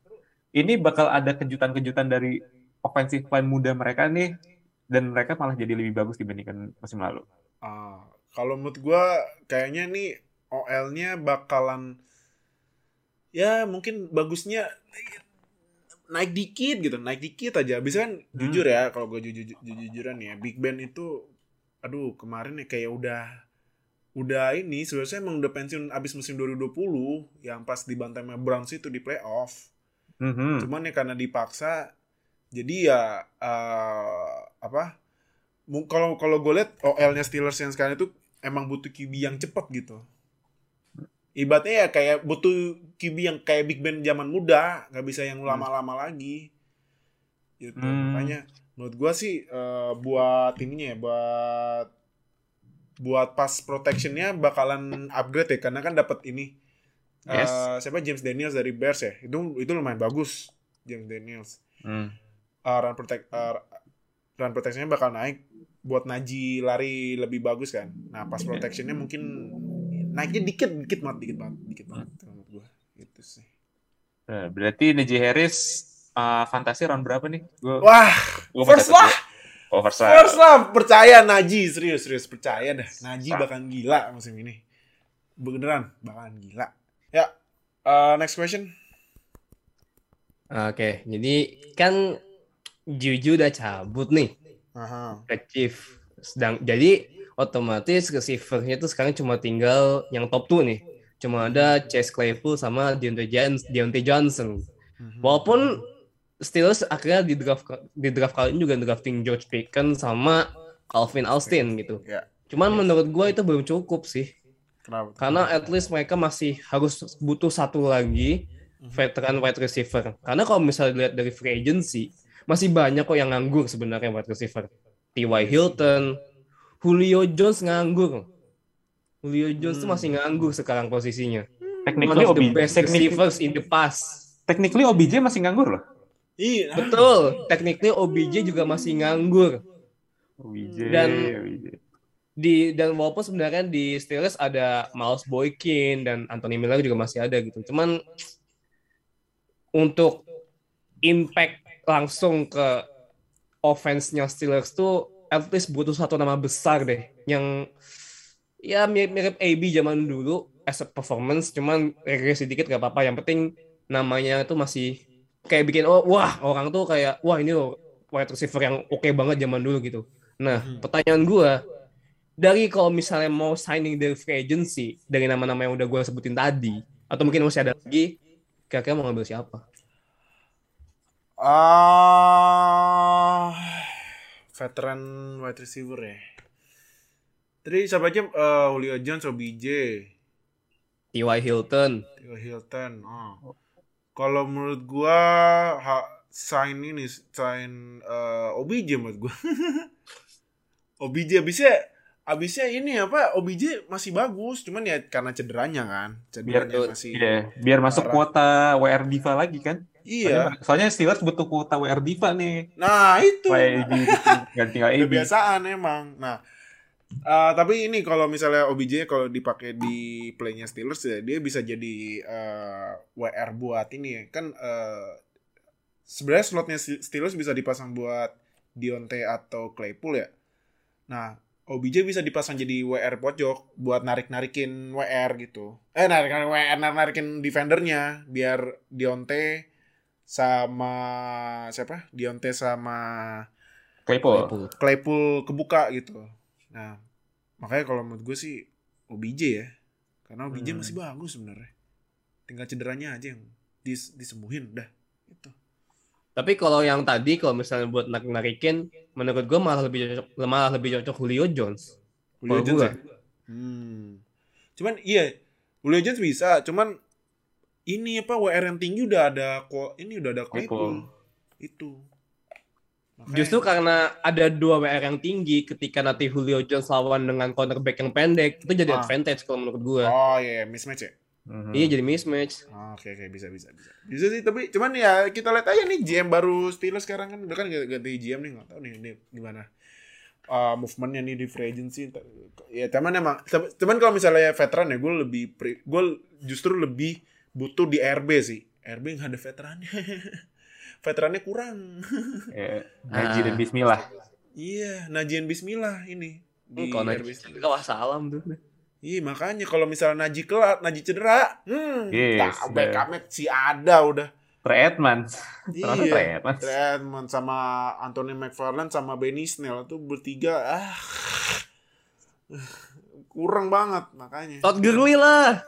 Speaker 3: ini bakal ada kejutan-kejutan dari offensive line muda mereka nih dan mereka malah jadi lebih bagus dibandingkan musim lalu.
Speaker 2: Ah, kalau menurut gua kayaknya nih OL-nya bakalan ya mungkin bagusnya naik dikit gitu, naik dikit aja. Bisa kan
Speaker 3: Hmm.
Speaker 2: jujur ya kalau gue jujur jujuran ya, Big Ben itu aduh kemarin ya kayak udah udah ini sebenarnya emang udah pensiun abis musim 2020 yang pas dibantai sama Browns itu di playoff.
Speaker 3: Mhm.
Speaker 2: Cuman ya karena dipaksa jadi ya eh, apa? Kalau kalau gue lihat OL-nya Steelers yang sekarang itu emang butuh QB yang cepat gitu. Ibaratnya ya kayak butuh QB yang kayak Big Ben zaman muda, nggak bisa yang lama-lama lagi. Gitu.
Speaker 3: Hmm.
Speaker 2: Makanya menurut gua sih eh, buat ininya ya buat buat pass protectionnya bakalan upgrade ya karena kan dapat ini.
Speaker 3: Yes.
Speaker 2: siapa? James Daniels dari Bears ya? Itu itu lumayan bagus James Daniels.
Speaker 3: Hmm.
Speaker 2: uh, run protect uh, run protectionnya bakal naik buat Naji lari lebih bagus kan. Nah pas protectionnya mungkin naiknya dikit dikit banget dikit banget dikit banget menurut gua. Gitu sih.
Speaker 3: Berarti Najee Harris uh, fantasi round berapa nih? Gua,
Speaker 2: wah
Speaker 3: gua
Speaker 2: first lah.
Speaker 3: Oh, first lah.
Speaker 2: first lah percaya Naji serius serius percaya dah Naji bakalan gila musim ini beneran bakalan gila ya uh, next question
Speaker 4: Oke, jadi kan Juju udah cabut nih
Speaker 2: Aha.
Speaker 4: ke Chief. Sedang jadi otomatis receiver-nya tuh sekarang cuma tinggal yang top 2 nih. Cuma ada Chase Claypool sama Deontay Johnson. Deontay Johnson.
Speaker 2: Mhm.
Speaker 4: Walaupun Steelers akhirnya di draft di draft kali ini juga drafting George Pickens sama Calvin Austin gitu.
Speaker 2: Ya.
Speaker 4: Cuman menurut gua itu belum cukup sih.
Speaker 2: Kenapa?
Speaker 4: Karena at least mereka masih harus butuh satu lagi veteran wide receiver. Karena kalau misalnya dilihat dari free agency, masih banyak kok yang nganggur sebenarnya wide receiver. T.Y. Hilton, Julio Jones nganggur. Julio Jones tuh
Speaker 2: Hmm.
Speaker 4: masih nganggur sekarang posisinya. One
Speaker 3: Technically
Speaker 4: of the
Speaker 3: OBJ,
Speaker 4: best
Speaker 3: technically,
Speaker 4: receivers in the past.
Speaker 3: technically OBJ masih nganggur loh.
Speaker 2: Iya.
Speaker 4: Betul, technically OBJ juga masih nganggur.
Speaker 3: OBJ,
Speaker 4: Dan-
Speaker 3: OBJ.
Speaker 4: Di dan walaupun sebenarnya di Steelers ada Miles Boykin dan Anthony Miller juga masih ada gitu. Cuman untuk impact langsung ke offense-nya Steelers tuh at least butuh satu nama besar deh yang ya mirip, mirip AB zaman dulu as a performance cuman regresi sedikit gak apa-apa yang penting namanya itu masih kayak bikin oh wah orang tuh kayak wah ini loh wide receiver yang oke banget zaman dulu gitu nah
Speaker 2: Hmm.
Speaker 4: pertanyaan gua dari kalau misalnya mau signing dari free agency dari nama-nama yang udah gua sebutin tadi atau mungkin masih ada lagi kira-kira mau ngambil siapa
Speaker 2: Ah, veteran wide receiver ya. Tadi siapa aja? Eh, Julio Jones, OBJ,
Speaker 4: T.Y. Hilton
Speaker 2: Theo Hilton. Oh. Kalau menurut gua ha, sign ini sign eh, OBJ menurut gua. OBJ abisnya abisnya ini apa? OBJ masih bagus, cuman ya karena cederanya kan. Cederanya
Speaker 4: Biar-
Speaker 2: masih.
Speaker 3: Iya, biar masuk
Speaker 2: Parah.
Speaker 3: kuota WR Diva lagi kan?
Speaker 2: Iya.
Speaker 3: Soalnya, soalnya Steelers butuh kuota WR Diva nih.
Speaker 2: Nah, itu.
Speaker 3: Ganti AB.
Speaker 2: kebiasaan emang. Nah, eh, tapi ini kalau misalnya OBJ kalau dipakai di playnya Steelers ya dia bisa jadi eh, WR buat ini ya. Kan eh, sebenarnya slotnya Steelers bisa dipasang buat Dionte atau Claypool ya. Nah, OBJ bisa dipasang jadi WR pojok buat narik-narikin WR gitu. Eh, narik-narik WR, narik-narikin defendernya biar Dionte sama siapa? Dionte sama
Speaker 3: Claypool.
Speaker 4: Claypool.
Speaker 2: Claypool kebuka gitu. Nah, makanya kalau menurut gue sih OBJ ya. Karena OBJ
Speaker 3: Hmm.
Speaker 2: masih bagus sebenarnya. Tinggal cederanya aja yang dis disembuhin udah. Itu.
Speaker 4: Tapi kalau yang tadi kalau misalnya buat narik narikin, menurut gue malah lebih cocok malah lebih cocok Julio Jones.
Speaker 2: Julio Jones
Speaker 4: gua.
Speaker 2: ya? Hmm. Cuman iya, Julio Jones bisa, cuman ini apa WR yang tinggi udah ada kok ini udah ada Claypool. Itu. Makanya-
Speaker 4: Justru karena ada dua WR yang tinggi ketika nanti Julio Jones lawan dengan cornerback yang pendek, itu jadi
Speaker 2: Ah.
Speaker 4: advantage kalau menurut gue.
Speaker 2: Oh iya, mismatch ya.
Speaker 3: Mhm.
Speaker 4: Iya jadi mismatch.
Speaker 2: Oh, Oke oke bisa bisa bisa. Bisa sih tapi cuman ya kita lihat aja nih GM baru Steelers sekarang kan udah kan ganti GM nih nggak tahu nih ini gimana uh, movementnya nih di free agency. Ya teman emang teman kalau misalnya veteran ya gue lebih pre- gue justru lebih butuh di RB sih. RB nggak ada veterannya. veterannya kurang.
Speaker 3: Ya, Najee dan
Speaker 4: Ah.
Speaker 3: Bismillah.
Speaker 2: iya, Najian Bismillah ini di
Speaker 4: Hmm, kalau
Speaker 2: RB.
Speaker 4: nanti kawah salam tuh.
Speaker 2: Iya makanya kalau misalnya Naji kelat, Naji cedera, hmm,
Speaker 3: Yes,
Speaker 2: tak backupnya si ada udah.
Speaker 3: Ternyata Trey
Speaker 2: Iya.
Speaker 3: Edmonds.
Speaker 2: Redmond sama Anthony McFarland sama Benny Snell tuh bertiga ah kurang banget makanya.
Speaker 4: Todd Gurley lah.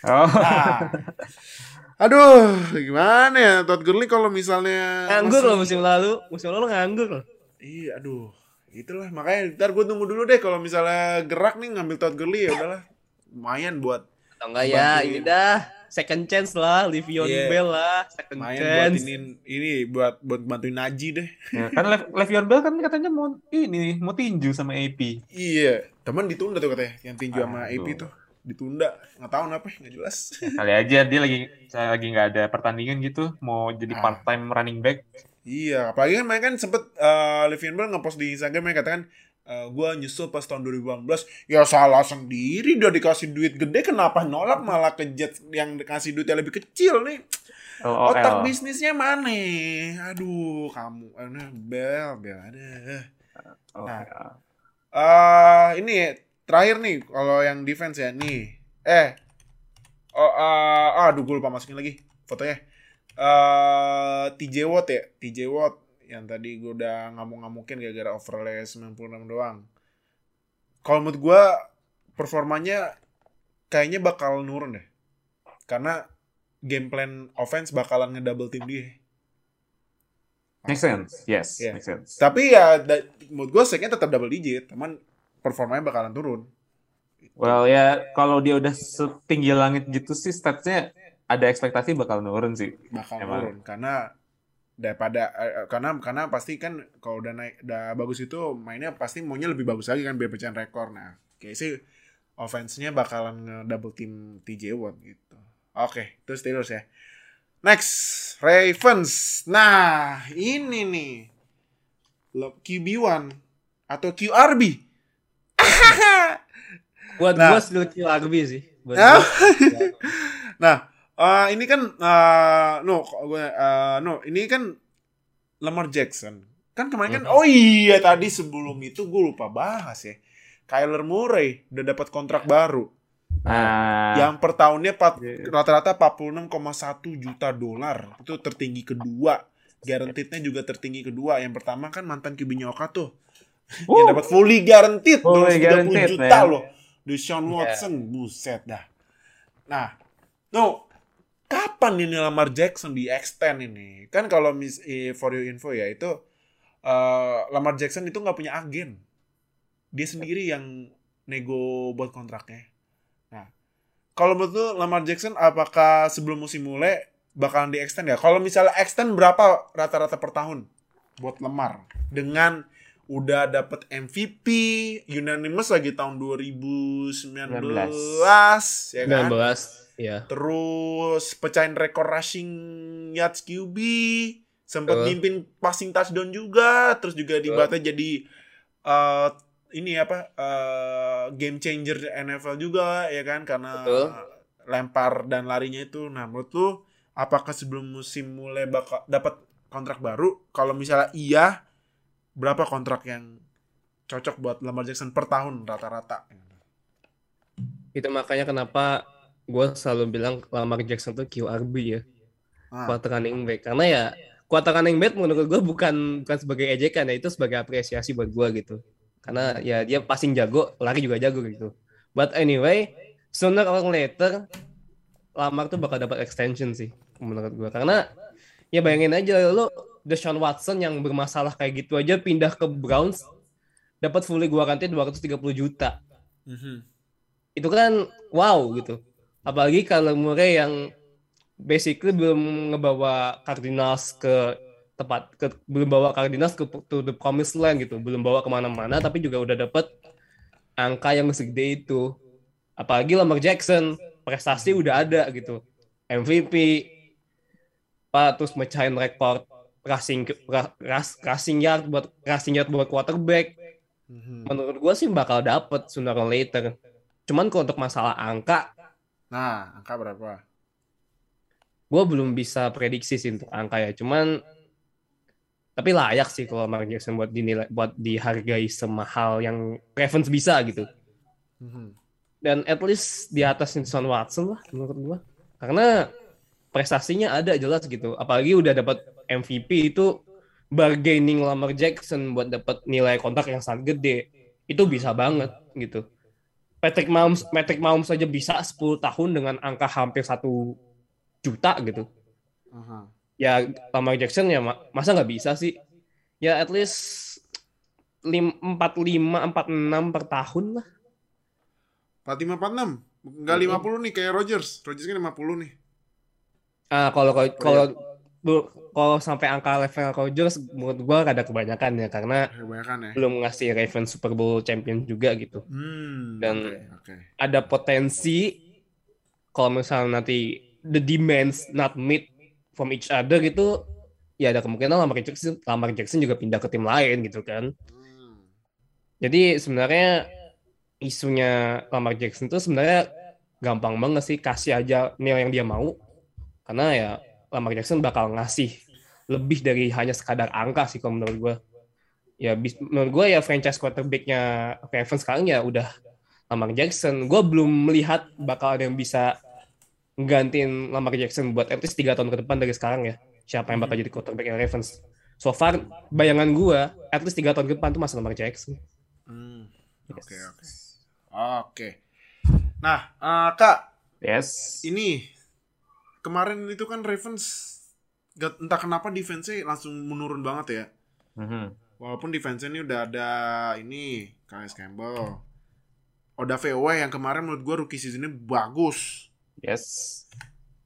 Speaker 3: Oh.
Speaker 2: Ah. Aduh, gimana ya Todd Gurley kalau misalnya
Speaker 4: Nganggur
Speaker 2: masih-
Speaker 4: loh musim lalu. Musim lalu nganggur loh.
Speaker 2: Iya, aduh. Itulah makanya ntar gue tunggu dulu deh kalau misalnya gerak nih ngambil Todd Gurley ya udahlah. Lumayan buat
Speaker 4: Atau enggak ya, ini dah second chance lah, Livion
Speaker 2: Iya.
Speaker 4: Bell lah, second
Speaker 2: lumayan buat
Speaker 4: chance.
Speaker 2: ini ini buat buat bantuin Naji deh.
Speaker 3: Ya, kan Le'Veon Bell kan katanya mau ini mau tinju sama AP.
Speaker 2: Iya, teman ditunda tuh katanya yang tinju sama
Speaker 3: Aduh.
Speaker 2: AP tuh ditunda nggak tahu kenapa nggak jelas.
Speaker 3: Kali aja dia lagi saya lagi nggak ada pertandingan gitu, mau jadi
Speaker 2: Ah.
Speaker 3: part time running back.
Speaker 2: Iya, apalagi kan mereka kan sempet uh, Le'Veon Bell ngepost di Instagram mereka katakan uh, gua nyusul pas tahun 2018 ya salah sendiri udah dikasih duit gede kenapa nolak malah ke Jets yang dikasih duit yang lebih kecil nih
Speaker 3: LOL.
Speaker 2: otak bisnisnya mana aduh kamu eh, Bell Bell ada
Speaker 3: Oh,
Speaker 2: Nah.
Speaker 3: ya.
Speaker 2: Eh ini terakhir nih kalau yang defense ya nih. Eh. Oh, eh, aduh gue lupa masukin lagi fotonya. eh TJ Watt ya, TJ Watt yang tadi gue udah ngamuk-ngamukin gara-gara overlay 96 doang. Kalau menurut gue performanya kayaknya bakal nurun deh. Karena game plan offense bakalan ngedouble team dia.
Speaker 3: Make sense. Yes,
Speaker 2: Iya.
Speaker 3: make sense.
Speaker 2: Tapi ya menurut gue seknya tetap double digit, teman performanya bakalan turun.
Speaker 3: Well ya kalau dia udah setinggi langit gitu sih statsnya ada ekspektasi bakal nurun sih.
Speaker 2: bakal
Speaker 3: Emang.
Speaker 2: turun karena daripada eh, karena karena pasti kan kalau udah naik udah bagus itu mainnya pasti maunya lebih bagus lagi kan biar pecahan rekor nah kayak sih offense-nya bakalan double team TJ Watt gitu oke terus terus ya next Ravens nah ini nih Lo- QB1 atau QRB
Speaker 4: Buat
Speaker 2: Nah.
Speaker 4: gua still QRB sih. Buat
Speaker 2: Ah. Nah, eh, ini kan eh, no, gue eh, no, ini kan Lamar Jackson. Kan kemarin kan
Speaker 4: Mhm.
Speaker 2: oh iya tadi sebelum itu gue lupa bahas ya. Kyler Murray udah dapat kontrak baru.
Speaker 3: Nah,
Speaker 2: Yang per tahunnya
Speaker 3: Iya.
Speaker 2: rata-rata 46,1 juta dolar. Itu tertinggi kedua. Guaranteed-nya juga tertinggi kedua. Yang pertama kan mantan QB Nyoka tuh.
Speaker 3: Wuh.
Speaker 2: Yang dapat fully guaranteed
Speaker 3: Fully
Speaker 2: 230
Speaker 3: guaranteed,
Speaker 2: juta
Speaker 3: man.
Speaker 2: loh. Deshaun
Speaker 4: Iya.
Speaker 2: Watson, buset dah. Nah, no, kapan ini Lamar Jackson di extend ini? Kan kalau mis eh, for your info ya itu eh, Lamar Jackson itu nggak punya agen. Dia sendiri yang nego buat kontraknya. Nah, kalau menurut lu Lamar Jackson apakah sebelum musim mulai bakalan di extend ya? Kalau misalnya extend berapa rata-rata per tahun buat Lamar dengan udah dapat MVP unanimous lagi tahun 2019 ya kan?
Speaker 4: 19. Ya.
Speaker 2: Terus pecahin rekor rushing yards QB, sempat mimpin passing touchdown juga, terus juga
Speaker 4: Betul.
Speaker 2: dibatnya jadi eh ini apa eh, game changer NFL juga ya kan karena
Speaker 4: Betul.
Speaker 2: lempar dan larinya itu. Nah, menurut lu apakah sebelum musim mulai bakal dapat kontrak baru? Kalau misalnya iya, berapa kontrak yang cocok buat Lamar Jackson per tahun rata-rata?
Speaker 4: Itu makanya kenapa gue selalu bilang Lamar Jackson tuh QRB ya.
Speaker 2: Ah,
Speaker 4: Quarter running back. Karena ya quarter running back menurut gue bukan bukan sebagai ejekan ya, itu sebagai apresiasi buat gue gitu. Karena ya dia passing jago, lari juga jago gitu. But anyway, sooner or later Lamar tuh bakal dapat extension sih menurut gue. Karena ya bayangin aja lo Deshaun Watson yang bermasalah kayak gitu aja pindah ke Browns dapat fully gua ganti 230 juta.
Speaker 2: mhm.
Speaker 4: Itu kan wow gitu. Apalagi kalau Murray yang basically belum ngebawa Cardinals ke tempat ke, belum bawa Cardinals ke to the promised land gitu, belum bawa ke mana-mana tapi juga udah dapat angka yang segede itu. Apalagi Lamar Jackson prestasi udah ada gitu, MVP, Pak terus mecahin rekor rushing ras- rushing yard buat rushing yard buat quarterback.
Speaker 2: Mhm.
Speaker 4: Menurut gue sih bakal dapet sooner or later. Cuman kalau untuk masalah angka,
Speaker 2: Nah, angka berapa?
Speaker 4: gue belum bisa prediksi sih untuk angka ya. Cuman tapi layak sih kalau Lamar Jackson buat dinilai buat dihargai semahal yang Ravens bisa gitu.
Speaker 2: Mhm.
Speaker 4: Dan at least di atas Deshaun Watson lah menurut gue. Karena prestasinya ada jelas gitu. Apalagi udah dapat MVP itu bargaining Lamar Jackson buat dapat nilai kontrak yang sangat gede. Itu bisa banget gitu. Patrick Mahomes, Patrick Mahomes saja bisa 10 tahun dengan angka hampir satu juta gitu.
Speaker 2: Aha.
Speaker 4: Ya Lamar Jackson ya ma- masa nggak bisa sih? Ya at least lim, 45 46 per tahun lah.
Speaker 2: 45 46. Enggak 50 nih kayak Rogers. Rogers kan 50 nih.
Speaker 4: Ah kalau kalau kalau bu- kalau sampai angka level Rodgers menurut gua ada kebanyakan ya karena
Speaker 2: Kebanyakan ya.
Speaker 4: belum ngasih Ravens Super Bowl champion juga gitu.
Speaker 2: Hmm.
Speaker 4: Dan-
Speaker 2: oke, oke.
Speaker 4: Ada potensi kalau misalnya nanti the demands not meet from each other gitu ya ada kemungkinan Lamar Jackson Lamar Jackson juga pindah ke tim lain gitu kan.
Speaker 2: Hmm.
Speaker 4: Jadi sebenarnya isunya Lamar Jackson tuh sebenarnya gampang banget sih kasih aja nilai yang dia mau karena ya Lamar Jackson bakal ngasih lebih dari hanya sekadar angka sih kalau menurut gue ya bis- menurut gue ya franchise quarterbacknya Ravens sekarang ya udah Lamar Jackson gue belum melihat bakal ada yang bisa gantiin Lamar Jackson buat at least 3 tahun ke depan dari sekarang ya. Siapa yang bakal jadi quarterback Ravens. So far, bayangan gua at least 3 tahun ke depan tuh masih Lamar Jackson.
Speaker 2: Hmm. Oke, oke. Oke. Nah, eh, Kak,
Speaker 3: Yes.
Speaker 2: ini kemarin itu kan Ravens gak, entah kenapa defense-nya langsung menurun banget ya.
Speaker 3: Mhm.
Speaker 2: Walaupun defense-nya ini udah ada ini Calais Campbell. Oda VOW yang kemarin menurut gua rookie season-nya bagus.
Speaker 3: Yes.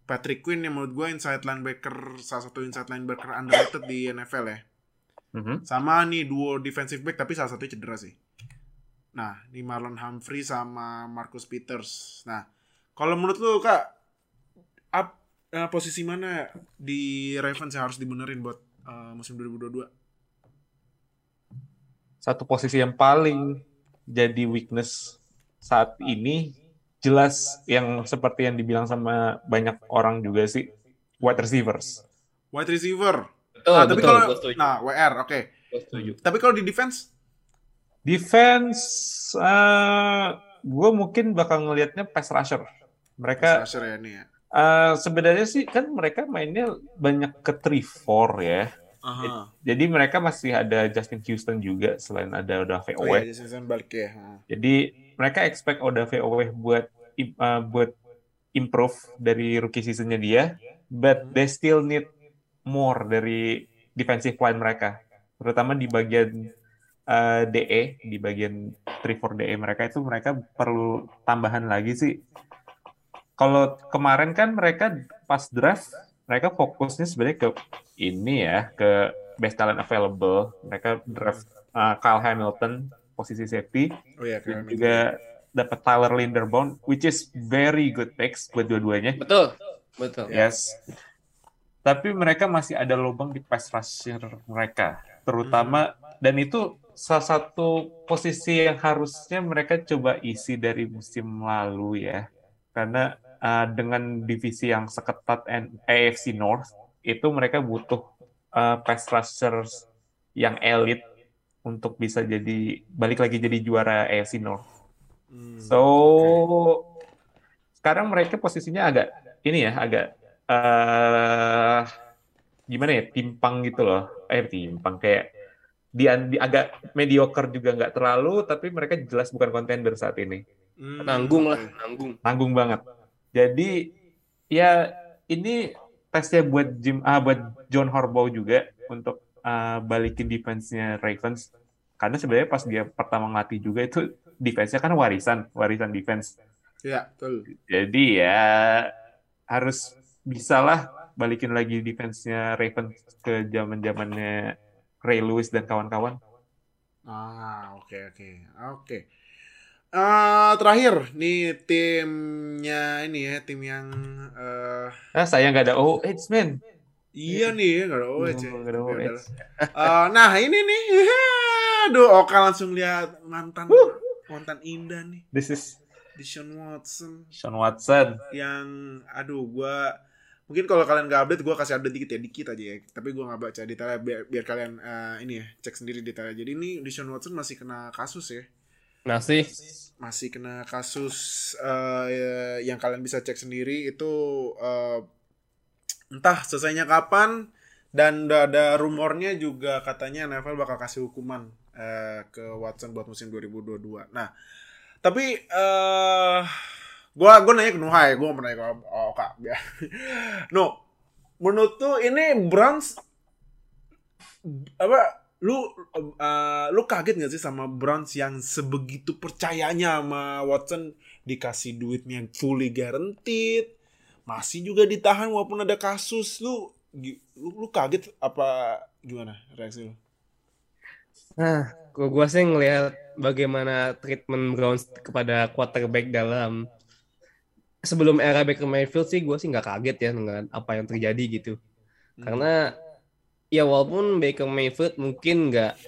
Speaker 2: Patrick Quinn yang menurut gua inside linebacker salah satu inside linebacker underrated di NFL ya.
Speaker 3: Mhm.
Speaker 2: Sama nih duo defensive back tapi salah satunya cedera sih. Nah, ini Marlon Humphrey sama Marcus Peters. Nah, kalau menurut lu Kak, up, eh, posisi mana di Ravens yang harus dibenerin buat eh, musim 2022?
Speaker 3: Satu posisi yang paling jadi weakness saat ini jelas yang seperti yang dibilang sama banyak orang juga sih wide receivers.
Speaker 2: Wide receiver.
Speaker 4: Betul,
Speaker 2: nah, tapi
Speaker 4: betul,
Speaker 2: kalau
Speaker 4: gua setuju.
Speaker 2: nah, WR, oke.
Speaker 4: Setuju.
Speaker 2: Tapi kalau di defense
Speaker 3: Defense, eh gue mungkin bakal ngelihatnya pass rusher. Mereka
Speaker 2: Rusher ya ini ya.
Speaker 3: Eh, sebenarnya sih kan mereka mainnya banyak ke 3-4 ya.
Speaker 2: Aha.
Speaker 3: Jadi mereka masih ada Justin Houston juga selain ada udah
Speaker 2: Oh
Speaker 3: VOW.
Speaker 2: iya, season balik ya. Ha.
Speaker 3: Jadi mereka expect Oda VOW buat uh, buat improve dari rookie seasonnya dia, but they still need more dari defensive line mereka, terutama di bagian uh, DE, di bagian 3-4 DE mereka itu mereka perlu tambahan lagi sih. Kalau kemarin kan mereka pas draft mereka fokusnya sebenarnya ke ini ya, ke best talent available. Mereka draft uh, Kyle Hamilton posisi safety
Speaker 2: Oh iya,
Speaker 3: dan juga dapat Tyler Linderbaum, which is very good picks buat dua-duanya.
Speaker 4: Betul. Betul.
Speaker 3: Yes. Tapi mereka masih ada lubang di pass rusher mereka, terutama dan itu salah satu posisi yang harusnya mereka coba isi dari musim lalu ya, karena uh, dengan divisi yang seketat AFC North itu mereka butuh uh, pass rushers yang elit untuk bisa jadi balik lagi jadi juara AFC North.
Speaker 2: Hmm,
Speaker 3: So
Speaker 2: oke.
Speaker 3: sekarang mereka posisinya agak ini ya agak eh gimana ya timpang gitu loh eh timpang kayak di, di agak mediocre juga nggak terlalu tapi mereka jelas bukan contender saat ini
Speaker 2: Hmm,
Speaker 4: Nanggung lah, nanggung.
Speaker 3: nanggung banget jadi ya ini tesnya buat Jim ah buat John Harbaugh juga untuk eh, balikin defense-nya Ravens karena sebenarnya pas dia pertama ngelatih juga itu defense-nya kan warisan warisan defense
Speaker 2: Iya, betul.
Speaker 3: Jadi ya harus bisalah balikin lagi defense-nya Ravens ke zaman-zamannya Ray Lewis dan kawan-kawan.
Speaker 2: Ah, oke oke. Oke. Eh, terakhir nih timnya ini ya, tim yang eh
Speaker 3: Ah, saya nggak ada OH, man.
Speaker 2: iya nih, nggak ada OH ya.
Speaker 3: Ada OH.
Speaker 2: Eh, nah, ini nih. Aduh, Oka langsung lihat mantan mantan indah nih,
Speaker 3: This is
Speaker 2: Deshaun Watson
Speaker 3: Sean Watson.
Speaker 2: yang aduh gua mungkin kalau kalian gak update gua kasih update dikit ya dikit aja ya tapi gua nggak baca detailnya biar, biar kalian eh, ini ya cek sendiri detailnya jadi ini Deshaun Watson masih kena kasus ya
Speaker 4: Masih.
Speaker 2: masih kena kasus eh, yang kalian bisa cek sendiri itu eh, entah selesainya kapan dan udah ada rumornya juga katanya NFL bakal kasih hukuman eh, ke Watson buat musim 2022. Nah, tapi eh gua gua nanya ke Nuhai, gua mau nanya ke oh, Kak. no, menurut tuh ini Browns apa lu uh, lu kaget gak sih sama Browns yang sebegitu percayanya sama Watson dikasih duitnya fully guaranteed masih juga ditahan walaupun ada kasus lu lu, lu kaget apa gimana reaksi lu?
Speaker 4: Nah, gua, gua sih ngelihat bagaimana treatment Browns kepada quarterback dalam sebelum era Baker Mayfield sih gua sih nggak kaget ya dengan apa yang terjadi gitu. Karena ya walaupun Baker Mayfield mungkin nggak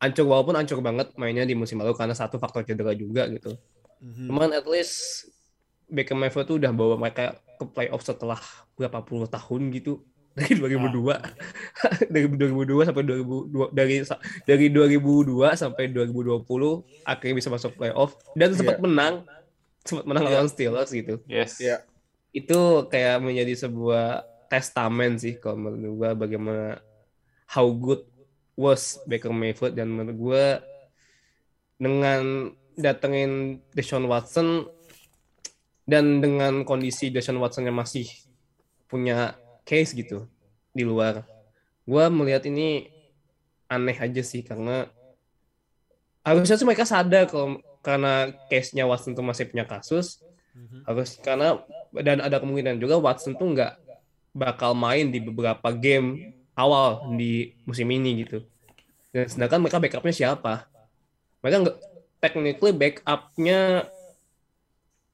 Speaker 4: ancur walaupun ancur banget mainnya di musim lalu karena satu faktor cedera juga gitu.
Speaker 2: Mhm.
Speaker 4: Cuman at least Baker Mayfield tuh udah bawa mereka ke playoff setelah berapa puluh tahun gitu dari 2002 dari 2002 sampai 2002 dari dari 2002 sampai 2020 akhirnya bisa masuk playoff dan sempat
Speaker 2: Iya.
Speaker 4: menang sempat menang
Speaker 2: Iya.
Speaker 4: lawan Steelers gitu.
Speaker 3: Yes.
Speaker 2: Iya.
Speaker 4: itu kayak menjadi sebuah testamen sih kalau menurut gue bagaimana how good was Baker Mayfield. Dan menurut gue dengan datengin Deshaun Watson dan dengan kondisi Deshaun Watson yang masih punya case gitu di luar gue melihat ini aneh aja sih karena harusnya sih mereka sadar kalau karena case-nya Watson tuh masih punya kasus. Harus karena dan ada kemungkinan juga Watson tuh nggak bakal main di beberapa game awal di musim ini gitu dan sedangkan mereka backupnya siapa mereka nggak technically backupnya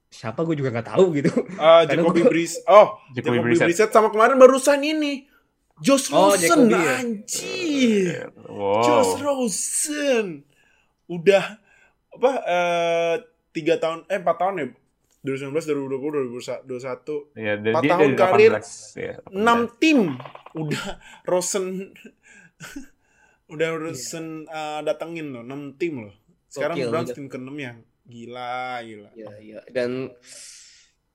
Speaker 4: siapa gue juga nggak tahu gitu
Speaker 2: Ah,
Speaker 4: Karena
Speaker 2: Jacoby
Speaker 4: gua-
Speaker 2: Brissett. Oh,
Speaker 3: Jacoby
Speaker 2: Jacoby
Speaker 3: Brissett.
Speaker 2: Brissett sama kemarin barusan ini. Josh
Speaker 4: Oh,
Speaker 2: Rosen,
Speaker 4: Jacoby ya?
Speaker 2: anjir.
Speaker 3: Wow.
Speaker 2: Josh Rosen. Udah apa eh tiga tahun eh empat tahun ya 2019 2020 2021
Speaker 3: Ya, dari
Speaker 2: Empat
Speaker 3: dia
Speaker 2: tahun
Speaker 3: dari
Speaker 2: karir,
Speaker 3: 18, ya, 18.
Speaker 2: enam tim. Udah Rosen udah Rosen eh, datengin loh 6 tim loh. Sekarang
Speaker 4: Gokil,
Speaker 2: Browns tim ke-6 yang gila gila.
Speaker 4: Ya ya dan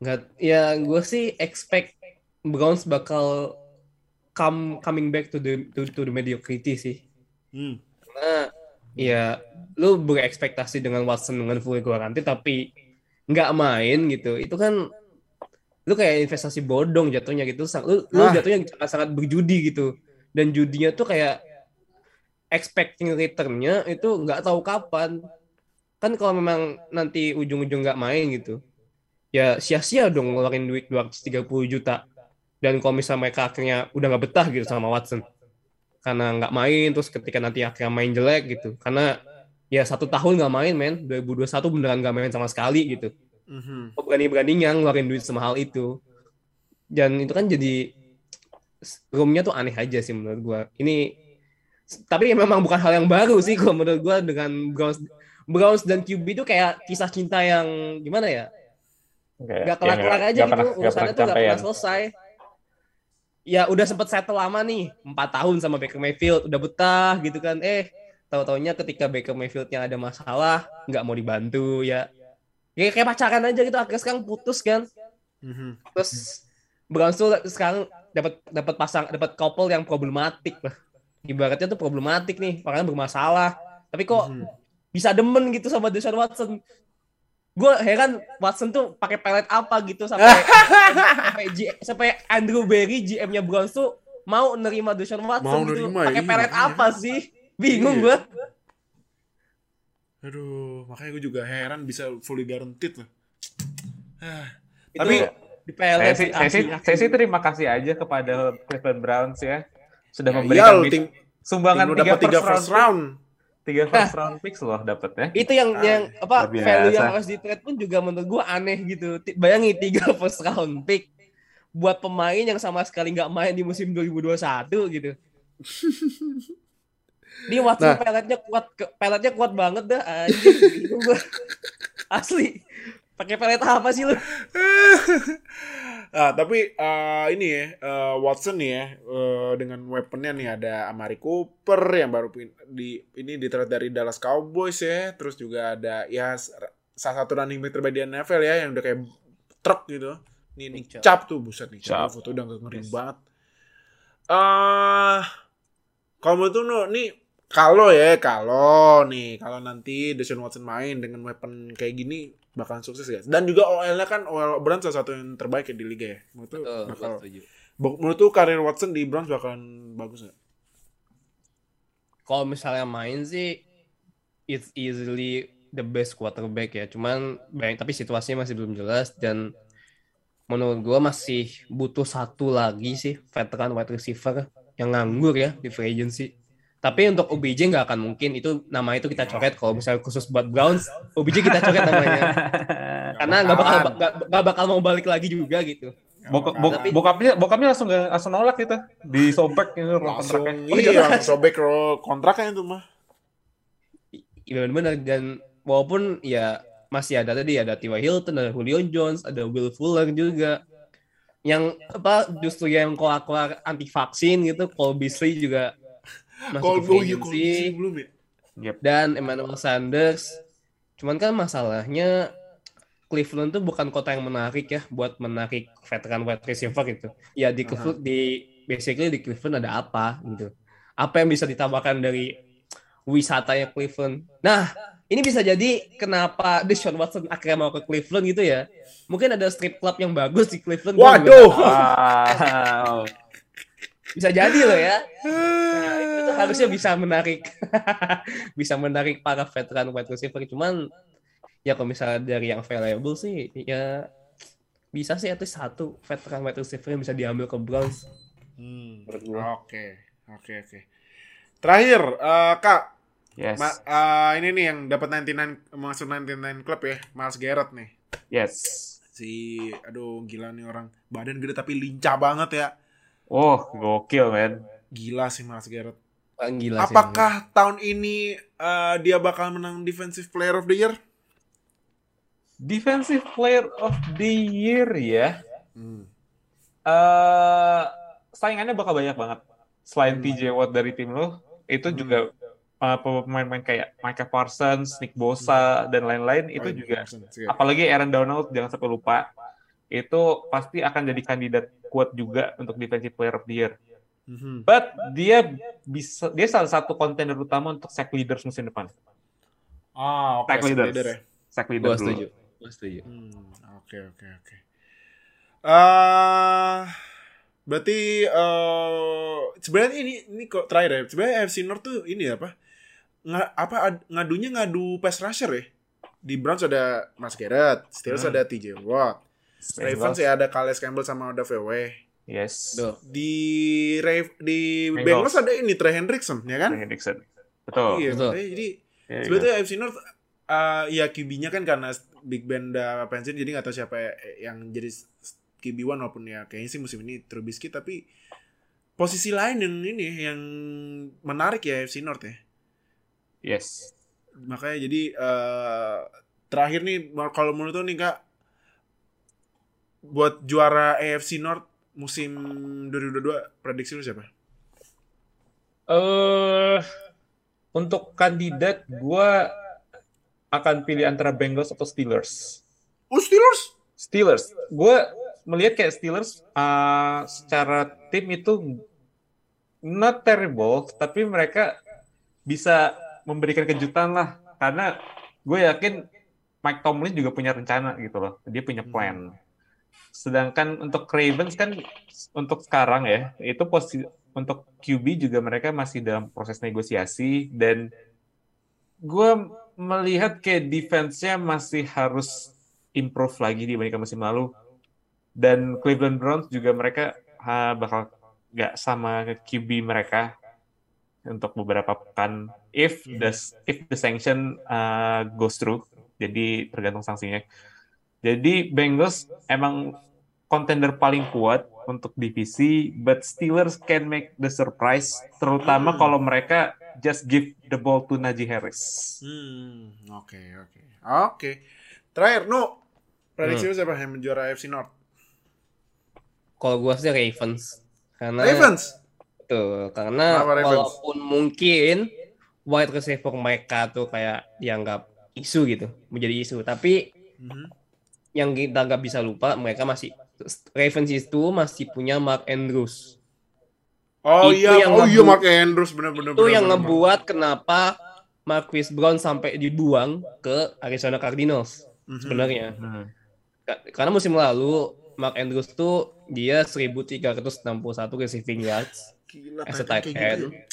Speaker 4: nggak ya gue sih expect Browns bakal come coming back to the to, to the mediocrity sih.
Speaker 2: Hmm.
Speaker 4: karena ya lu berekspektasi dengan Watson dengan full garanti tapi nggak main gitu. Itu kan lu kayak investasi bodong jatuhnya gitu. Sang- lu lu
Speaker 2: Ah.
Speaker 4: jatuhnya sangat sangat berjudi gitu. Dan judinya tuh kayak expecting returnnya itu nggak tahu kapan. Kan kalau memang nanti ujung-ujung nggak main gitu ya sia-sia dong ngeluarin duit 230 juta. Dan kalau misalnya mereka akhirnya udah nggak betah gitu sama Watson. Karena nggak main terus ketika nanti akhirnya main jelek gitu. Karena ya satu tahun nggak main men. 2021 beneran nggak main sama sekali gitu.
Speaker 2: Mhm.
Speaker 4: Kok berani-beraninya ngeluarin duit semahal itu. Dan itu kan jadi roomnya tuh aneh aja sih menurut gua. Ini tapi memang bukan hal yang baru sih kalau menurut gua dengan Browns Browns dan QB itu kayak kisah cinta yang gimana ya? Nggak
Speaker 3: ya,
Speaker 4: kelar-kelar
Speaker 3: nggak-
Speaker 4: aja
Speaker 3: nggak
Speaker 4: gitu
Speaker 3: pernah-
Speaker 4: urusannya tuh nggak pernah selesai. Ya udah sempet settle lama nih empat tahun sama Baker Mayfield udah betah gitu kan. Eh tahu-taunya ketika Baker Mayfieldnya ada masalah nggak mau dibantu ya. Ya kayak pacaran aja gitu akhirnya sekarang putus kan.
Speaker 2: Mhm.
Speaker 4: terus tuh sekarang dapat dapat pasang dapat couple yang problematik lah. Ibaratnya tuh problematik nih orang bermasalah. Tapi kok
Speaker 2: Mhm.
Speaker 4: bisa demen gitu sama Deshaun Watson? Gue heran Watson tuh pakai pelet apa gitu sampai sampai, G- sampai Andrew Berry GM-nya Browns tuh mau nerima Deshaun Watson
Speaker 2: Mau
Speaker 4: gitu. pakai
Speaker 2: iya,
Speaker 4: pelet
Speaker 2: makanya.
Speaker 4: apa sih bingung
Speaker 2: Iya.
Speaker 4: gue
Speaker 2: Aduh, makanya gue juga heran bisa fully guaranteed loh. Ah,
Speaker 4: Itu
Speaker 2: Tapi-
Speaker 4: di pelet
Speaker 3: Saya sih, saya sih, saya sih terima kasih aja kepada Cleveland Browns ya. Sudah
Speaker 2: ya
Speaker 3: memberikan
Speaker 2: iya,
Speaker 3: bid-
Speaker 2: tim,
Speaker 3: sumbangan
Speaker 2: tim
Speaker 3: tiga
Speaker 2: tiga
Speaker 3: first
Speaker 2: first
Speaker 3: round, tiga first round picks loh dapetnya.
Speaker 4: itu yang
Speaker 2: Ah,
Speaker 4: yang apa
Speaker 3: biasa.
Speaker 4: value yang harus di trade pun juga menurut gue aneh gitu bayangin tiga first round pick buat pemain yang sama sekali nggak main di musim 2021 gitu Di Watson
Speaker 2: Nah.
Speaker 4: peletnya kuat peletnya kuat banget dah anjing asli pakai pelet apa sih lu
Speaker 2: ah, tapi eh, ini ya eh, Watson nih ya eh, dengan weaponnya nih ada Amari Cooper yang baru di ini diterima dari Dallas Cowboys ya, terus juga ada ya salah satu running back terbaik di NFL ya yang udah kayak truk gitu. Nih nih cap tuh buset nih cap foto udah ngeri
Speaker 3: Yes.
Speaker 2: banget. Ah, kalau menurut lu, nih kalau ya kalau nih kalau nanti Deshaun Watson main dengan weapon kayak gini bakalan sukses guys. Dan juga OL-nya kan OL Browns salah satu yang terbaik ya di liga ya. Menurut
Speaker 4: Betul,
Speaker 2: bakal menurut lu karir Watson di Browns bakalan bagus gak?
Speaker 4: kalau misalnya main sih it's easily the best quarterback ya cuman banyak tapi situasinya masih belum jelas dan menurut gua masih butuh satu lagi sih veteran wide receiver yang nganggur ya di free agency tapi untuk OBJ nggak akan mungkin itu nama itu kita coret kalau misalnya khusus buat Browns OBJ kita coret namanya karena nggak bakal nggak bakal mau balik lagi juga gitu
Speaker 3: Bok, bok,
Speaker 4: Tapi-
Speaker 3: bokapnya bokapnya langsung nggak- langsung nolak gitu di sobek gitu
Speaker 2: Langsung
Speaker 3: kontraknya.
Speaker 2: iya langsung sobek kontraknya itu mah.
Speaker 4: Iya benar dan walaupun ya masih ada tadi ada T.Y. Hilton, ada Julio Jones, ada Will Fuller juga. Yang apa justru yang keluar-keluar anti vaksin gitu, Cole Beasley juga
Speaker 2: Kalau
Speaker 4: masuk ke
Speaker 2: oh
Speaker 4: free
Speaker 2: belum ya.
Speaker 4: dan Emmanuel Sanders. Cuman kan masalahnya Cleveland tuh bukan kota yang menarik ya buat menarik veteran wide receiver gitu. Ya di Cleveland di basically di Cleveland ada apa gitu. Apa yang bisa ditambahkan dari wisatanya Cleveland. Nah, ini bisa jadi kenapa Deshaun Watson akhirnya mau ke Cleveland gitu ya. Mungkin ada strip club yang bagus di Cleveland.
Speaker 2: Waduh.
Speaker 3: Wow.
Speaker 4: Bisa jadi loh ya. Nah, itu tuh harusnya bisa menarik bisa menarik para veteran wide receiver cuman ya kalau misalnya dari yang available sih ya bisa sih least satu veteran wide receiver yang bisa diambil ke Browns
Speaker 2: Hmm,
Speaker 4: gua.
Speaker 2: Oke, oke, oke. Terakhir, eh, Kak,
Speaker 3: Yes.
Speaker 2: Ma- eh, ini nih yang dapat 99 masuk 99 club ya, Miles Garrett nih.
Speaker 3: Yes.
Speaker 2: Si aduh gila nih orang. Badan gede tapi lincah banget ya.
Speaker 3: Oh, gokil, man.
Speaker 2: Gila sih Miles Garrett.
Speaker 4: Ah, gila sih
Speaker 2: Apakah tahun ini eh, dia bakal menang Defensive Player of the Year?
Speaker 3: Defensive Player of the Year ya.
Speaker 2: Hmm.
Speaker 3: eh saingannya bakal banyak banget. Selain
Speaker 2: Hmm.
Speaker 3: TJ Watt dari tim lo, itu juga eh, pemain-pemain kayak Micah Parsons, Nick Bosa, dan lain-lain itu
Speaker 2: Oh,
Speaker 3: juga.
Speaker 2: Iya.
Speaker 3: Apalagi Aaron Donald, jangan sampai lupa. Itu pasti akan jadi kandidat kuat juga untuk Defensive Player of the Year.
Speaker 2: Mhm.
Speaker 3: But dia bisa dia salah satu kontender utama untuk sack leaders musim depan.
Speaker 2: Ah, oke.
Speaker 3: Sack leaders.
Speaker 2: leader ya.
Speaker 3: Sack leader
Speaker 4: setuju gue setuju
Speaker 2: Hmm, oke oke oke. Eh, berarti eh sebenarnya ini ini kok terakhir ya. Sebenarnya FC North tuh ini apa? Nga, apa ad- ngadunya ngadu pass rusher ya? Di Browns ada Mas Garrett, Steelers
Speaker 3: Hmm.
Speaker 2: ada TJ Watt, Ravens ya ada Calais Campbell sama ada VW.
Speaker 3: Yes.
Speaker 4: Duh.
Speaker 2: Di Rav- di
Speaker 3: Bengals.
Speaker 2: Bengals ada ini Trey Hendrickson ya kan?
Speaker 3: Hendrickson. Betul.
Speaker 2: Iya,
Speaker 4: Betul.
Speaker 2: jadi
Speaker 3: Iya, iya.
Speaker 2: Sebetulnya FC North uh, ya QB-nya kan karena Big Ben udah pensiun jadi nggak tahu siapa yang jadi QB one walaupun ya kayaknya sih musim ini Trubisky tapi posisi lain yang ini yang menarik ya FC North ya.
Speaker 3: Yes.
Speaker 2: Makanya jadi uh, terakhir nih kalau menurut lu nih Kak buat juara AFC North musim 2022 prediksi lu siapa?
Speaker 3: eh untuk kandidat gua akan pilih antara Bengals atau Steelers.
Speaker 2: Oh Steelers.
Speaker 3: Steelers. Gue melihat kayak Steelers uh, secara tim itu not terrible, tapi mereka bisa memberikan kejutan lah. Karena gue yakin Mike Tomlin juga punya rencana gitu loh. Dia punya plan. Sedangkan untuk Ravens kan untuk sekarang ya, itu posisi untuk QB juga mereka masih dalam proses negosiasi dan gue melihat kayak defense-nya masih harus improve lagi dibandingkan musim lalu. Dan Cleveland Browns juga mereka ha, bakal nggak sama QB mereka untuk beberapa pekan if the if the sanction uh, goes through. Jadi tergantung sanksinya. Jadi Bengals emang contender paling kuat untuk divisi, but Steelers can make the surprise, terutama
Speaker 2: Hmm.
Speaker 3: kalau mereka just give the ball to Najee Harris.
Speaker 2: Hmm, oke oke. Oke. Terakhir, no. Prediksi lu siapa yang menjuara AFC North?
Speaker 4: kalau gue sih Ravens karena
Speaker 2: Ravens.
Speaker 4: Tuh, karena
Speaker 2: Kenapa Ravens?
Speaker 4: walaupun mungkin wide receiver mereka tuh kayak dianggap isu gitu, menjadi isu. Tapi
Speaker 2: Mhm.
Speaker 4: Yang kita nggak bisa lupa, mereka masih Ravens itu masih punya Mark Andrews.
Speaker 2: Oh
Speaker 4: Itu
Speaker 2: iya,
Speaker 4: yang
Speaker 2: oh iya Mark Andrews bener-bener.
Speaker 4: Itu yang ngebuat kenapa Marquis Brown sampai dibuang ke Arizona Cardinals
Speaker 2: Mhm.
Speaker 4: sebenarnya.
Speaker 3: Hmm.
Speaker 4: Ka- Karena musim lalu Mark Andrews tuh dia 1361 receiving yards
Speaker 2: Gila,
Speaker 4: as a
Speaker 2: tight end
Speaker 4: end.
Speaker 2: gitu ya.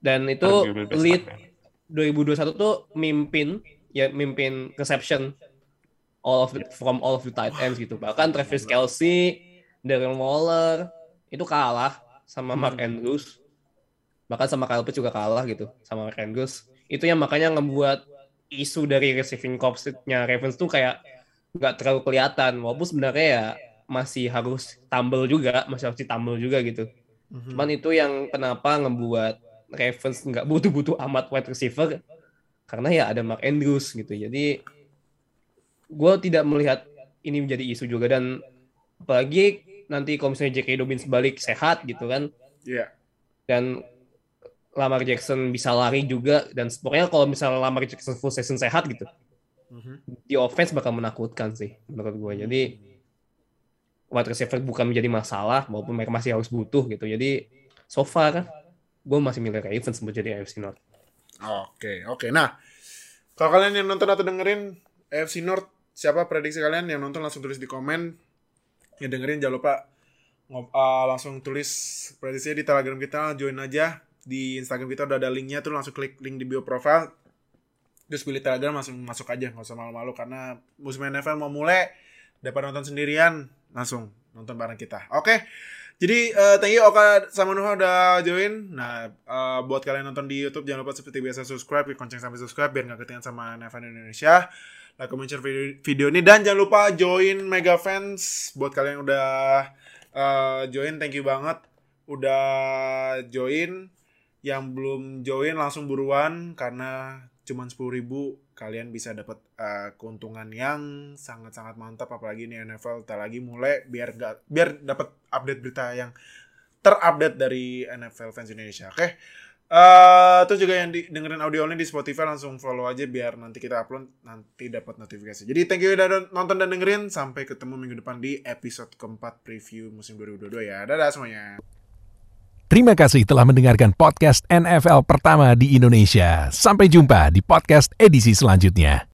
Speaker 4: Dan itu lead
Speaker 3: tight end.
Speaker 4: 2021 tuh mimpin ya mimpin reception all of the, from all of the tight ends gitu. Bahkan Travis Kelsey, Darren Waller itu kalah sama Mark Andrews. Bahkan sama Kyle Pitts juga kalah gitu sama Mark Andrews. Itu yang makanya ngebuat isu dari receiving corps-nya Ravens tuh kayak nggak terlalu kelihatan. Walaupun sebenarnya ya masih harus tumble juga, masih harus ditambel juga gitu.
Speaker 2: Mhm.
Speaker 4: Cuman itu yang kenapa ngebuat Ravens nggak butuh-butuh amat wide receiver karena ya ada Mark Andrews gitu. Jadi gue tidak melihat ini menjadi isu juga dan apalagi nanti kalau misalnya J.K. Dobbins balik sehat gitu kan
Speaker 2: Iya.
Speaker 4: dan Lamar Jackson bisa lari juga dan pokoknya kalau misalnya Lamar Jackson full season sehat gitu
Speaker 2: Mhm.
Speaker 4: di offense bakal menakutkan sih menurut gue. Jadi wide receiver bukan menjadi masalah maupun mereka masih harus butuh gitu. Jadi so far gue masih milih Ravens buat jadi AFC North.
Speaker 2: Oke, oke. Nah, kalau kalian yang nonton atau dengerin AFC North, siapa prediksi kalian yang nonton langsung tulis di komen. Yang dengerin jangan lupa uh, langsung tulis prediksinya di Telegram kita, join aja di Instagram kita udah ada linknya tuh langsung klik link di bio profile. Terus pilih Telegram langsung masuk aja, nggak usah malu-malu karena musim NFL mau mulai daripada nonton sendirian langsung nonton bareng kita. Oke. Jadi eh, thank you Oka sama Nuha udah join. Nah, eh, buat kalian nonton di YouTube jangan lupa seperti biasa subscribe, klik lonceng sampai subscribe biar nggak ketinggalan sama NFL Indonesia. Like, comment, share video, video ini dan jangan lupa join Mega Fans buat kalian yang udah eh, join, thank you banget udah join. Yang belum join langsung buruan karena cuman 10.000 ribu kalian bisa dapat eh, keuntungan yang sangat-sangat mantap apalagi ini NFL tak lagi mulai biar gak, biar dapat update berita yang terupdate dari NFL fans Indonesia. Oke. Eh terus juga yang di, dengerin audio ini di Spotify langsung follow aja biar nanti kita upload nanti dapat notifikasi. Jadi thank you udah nonton dan dengerin sampai ketemu minggu depan di episode keempat preview musim 2022 ya. Dadah semuanya.
Speaker 1: Terima kasih telah mendengarkan podcast NFL pertama di Indonesia. Sampai jumpa di podcast edisi selanjutnya.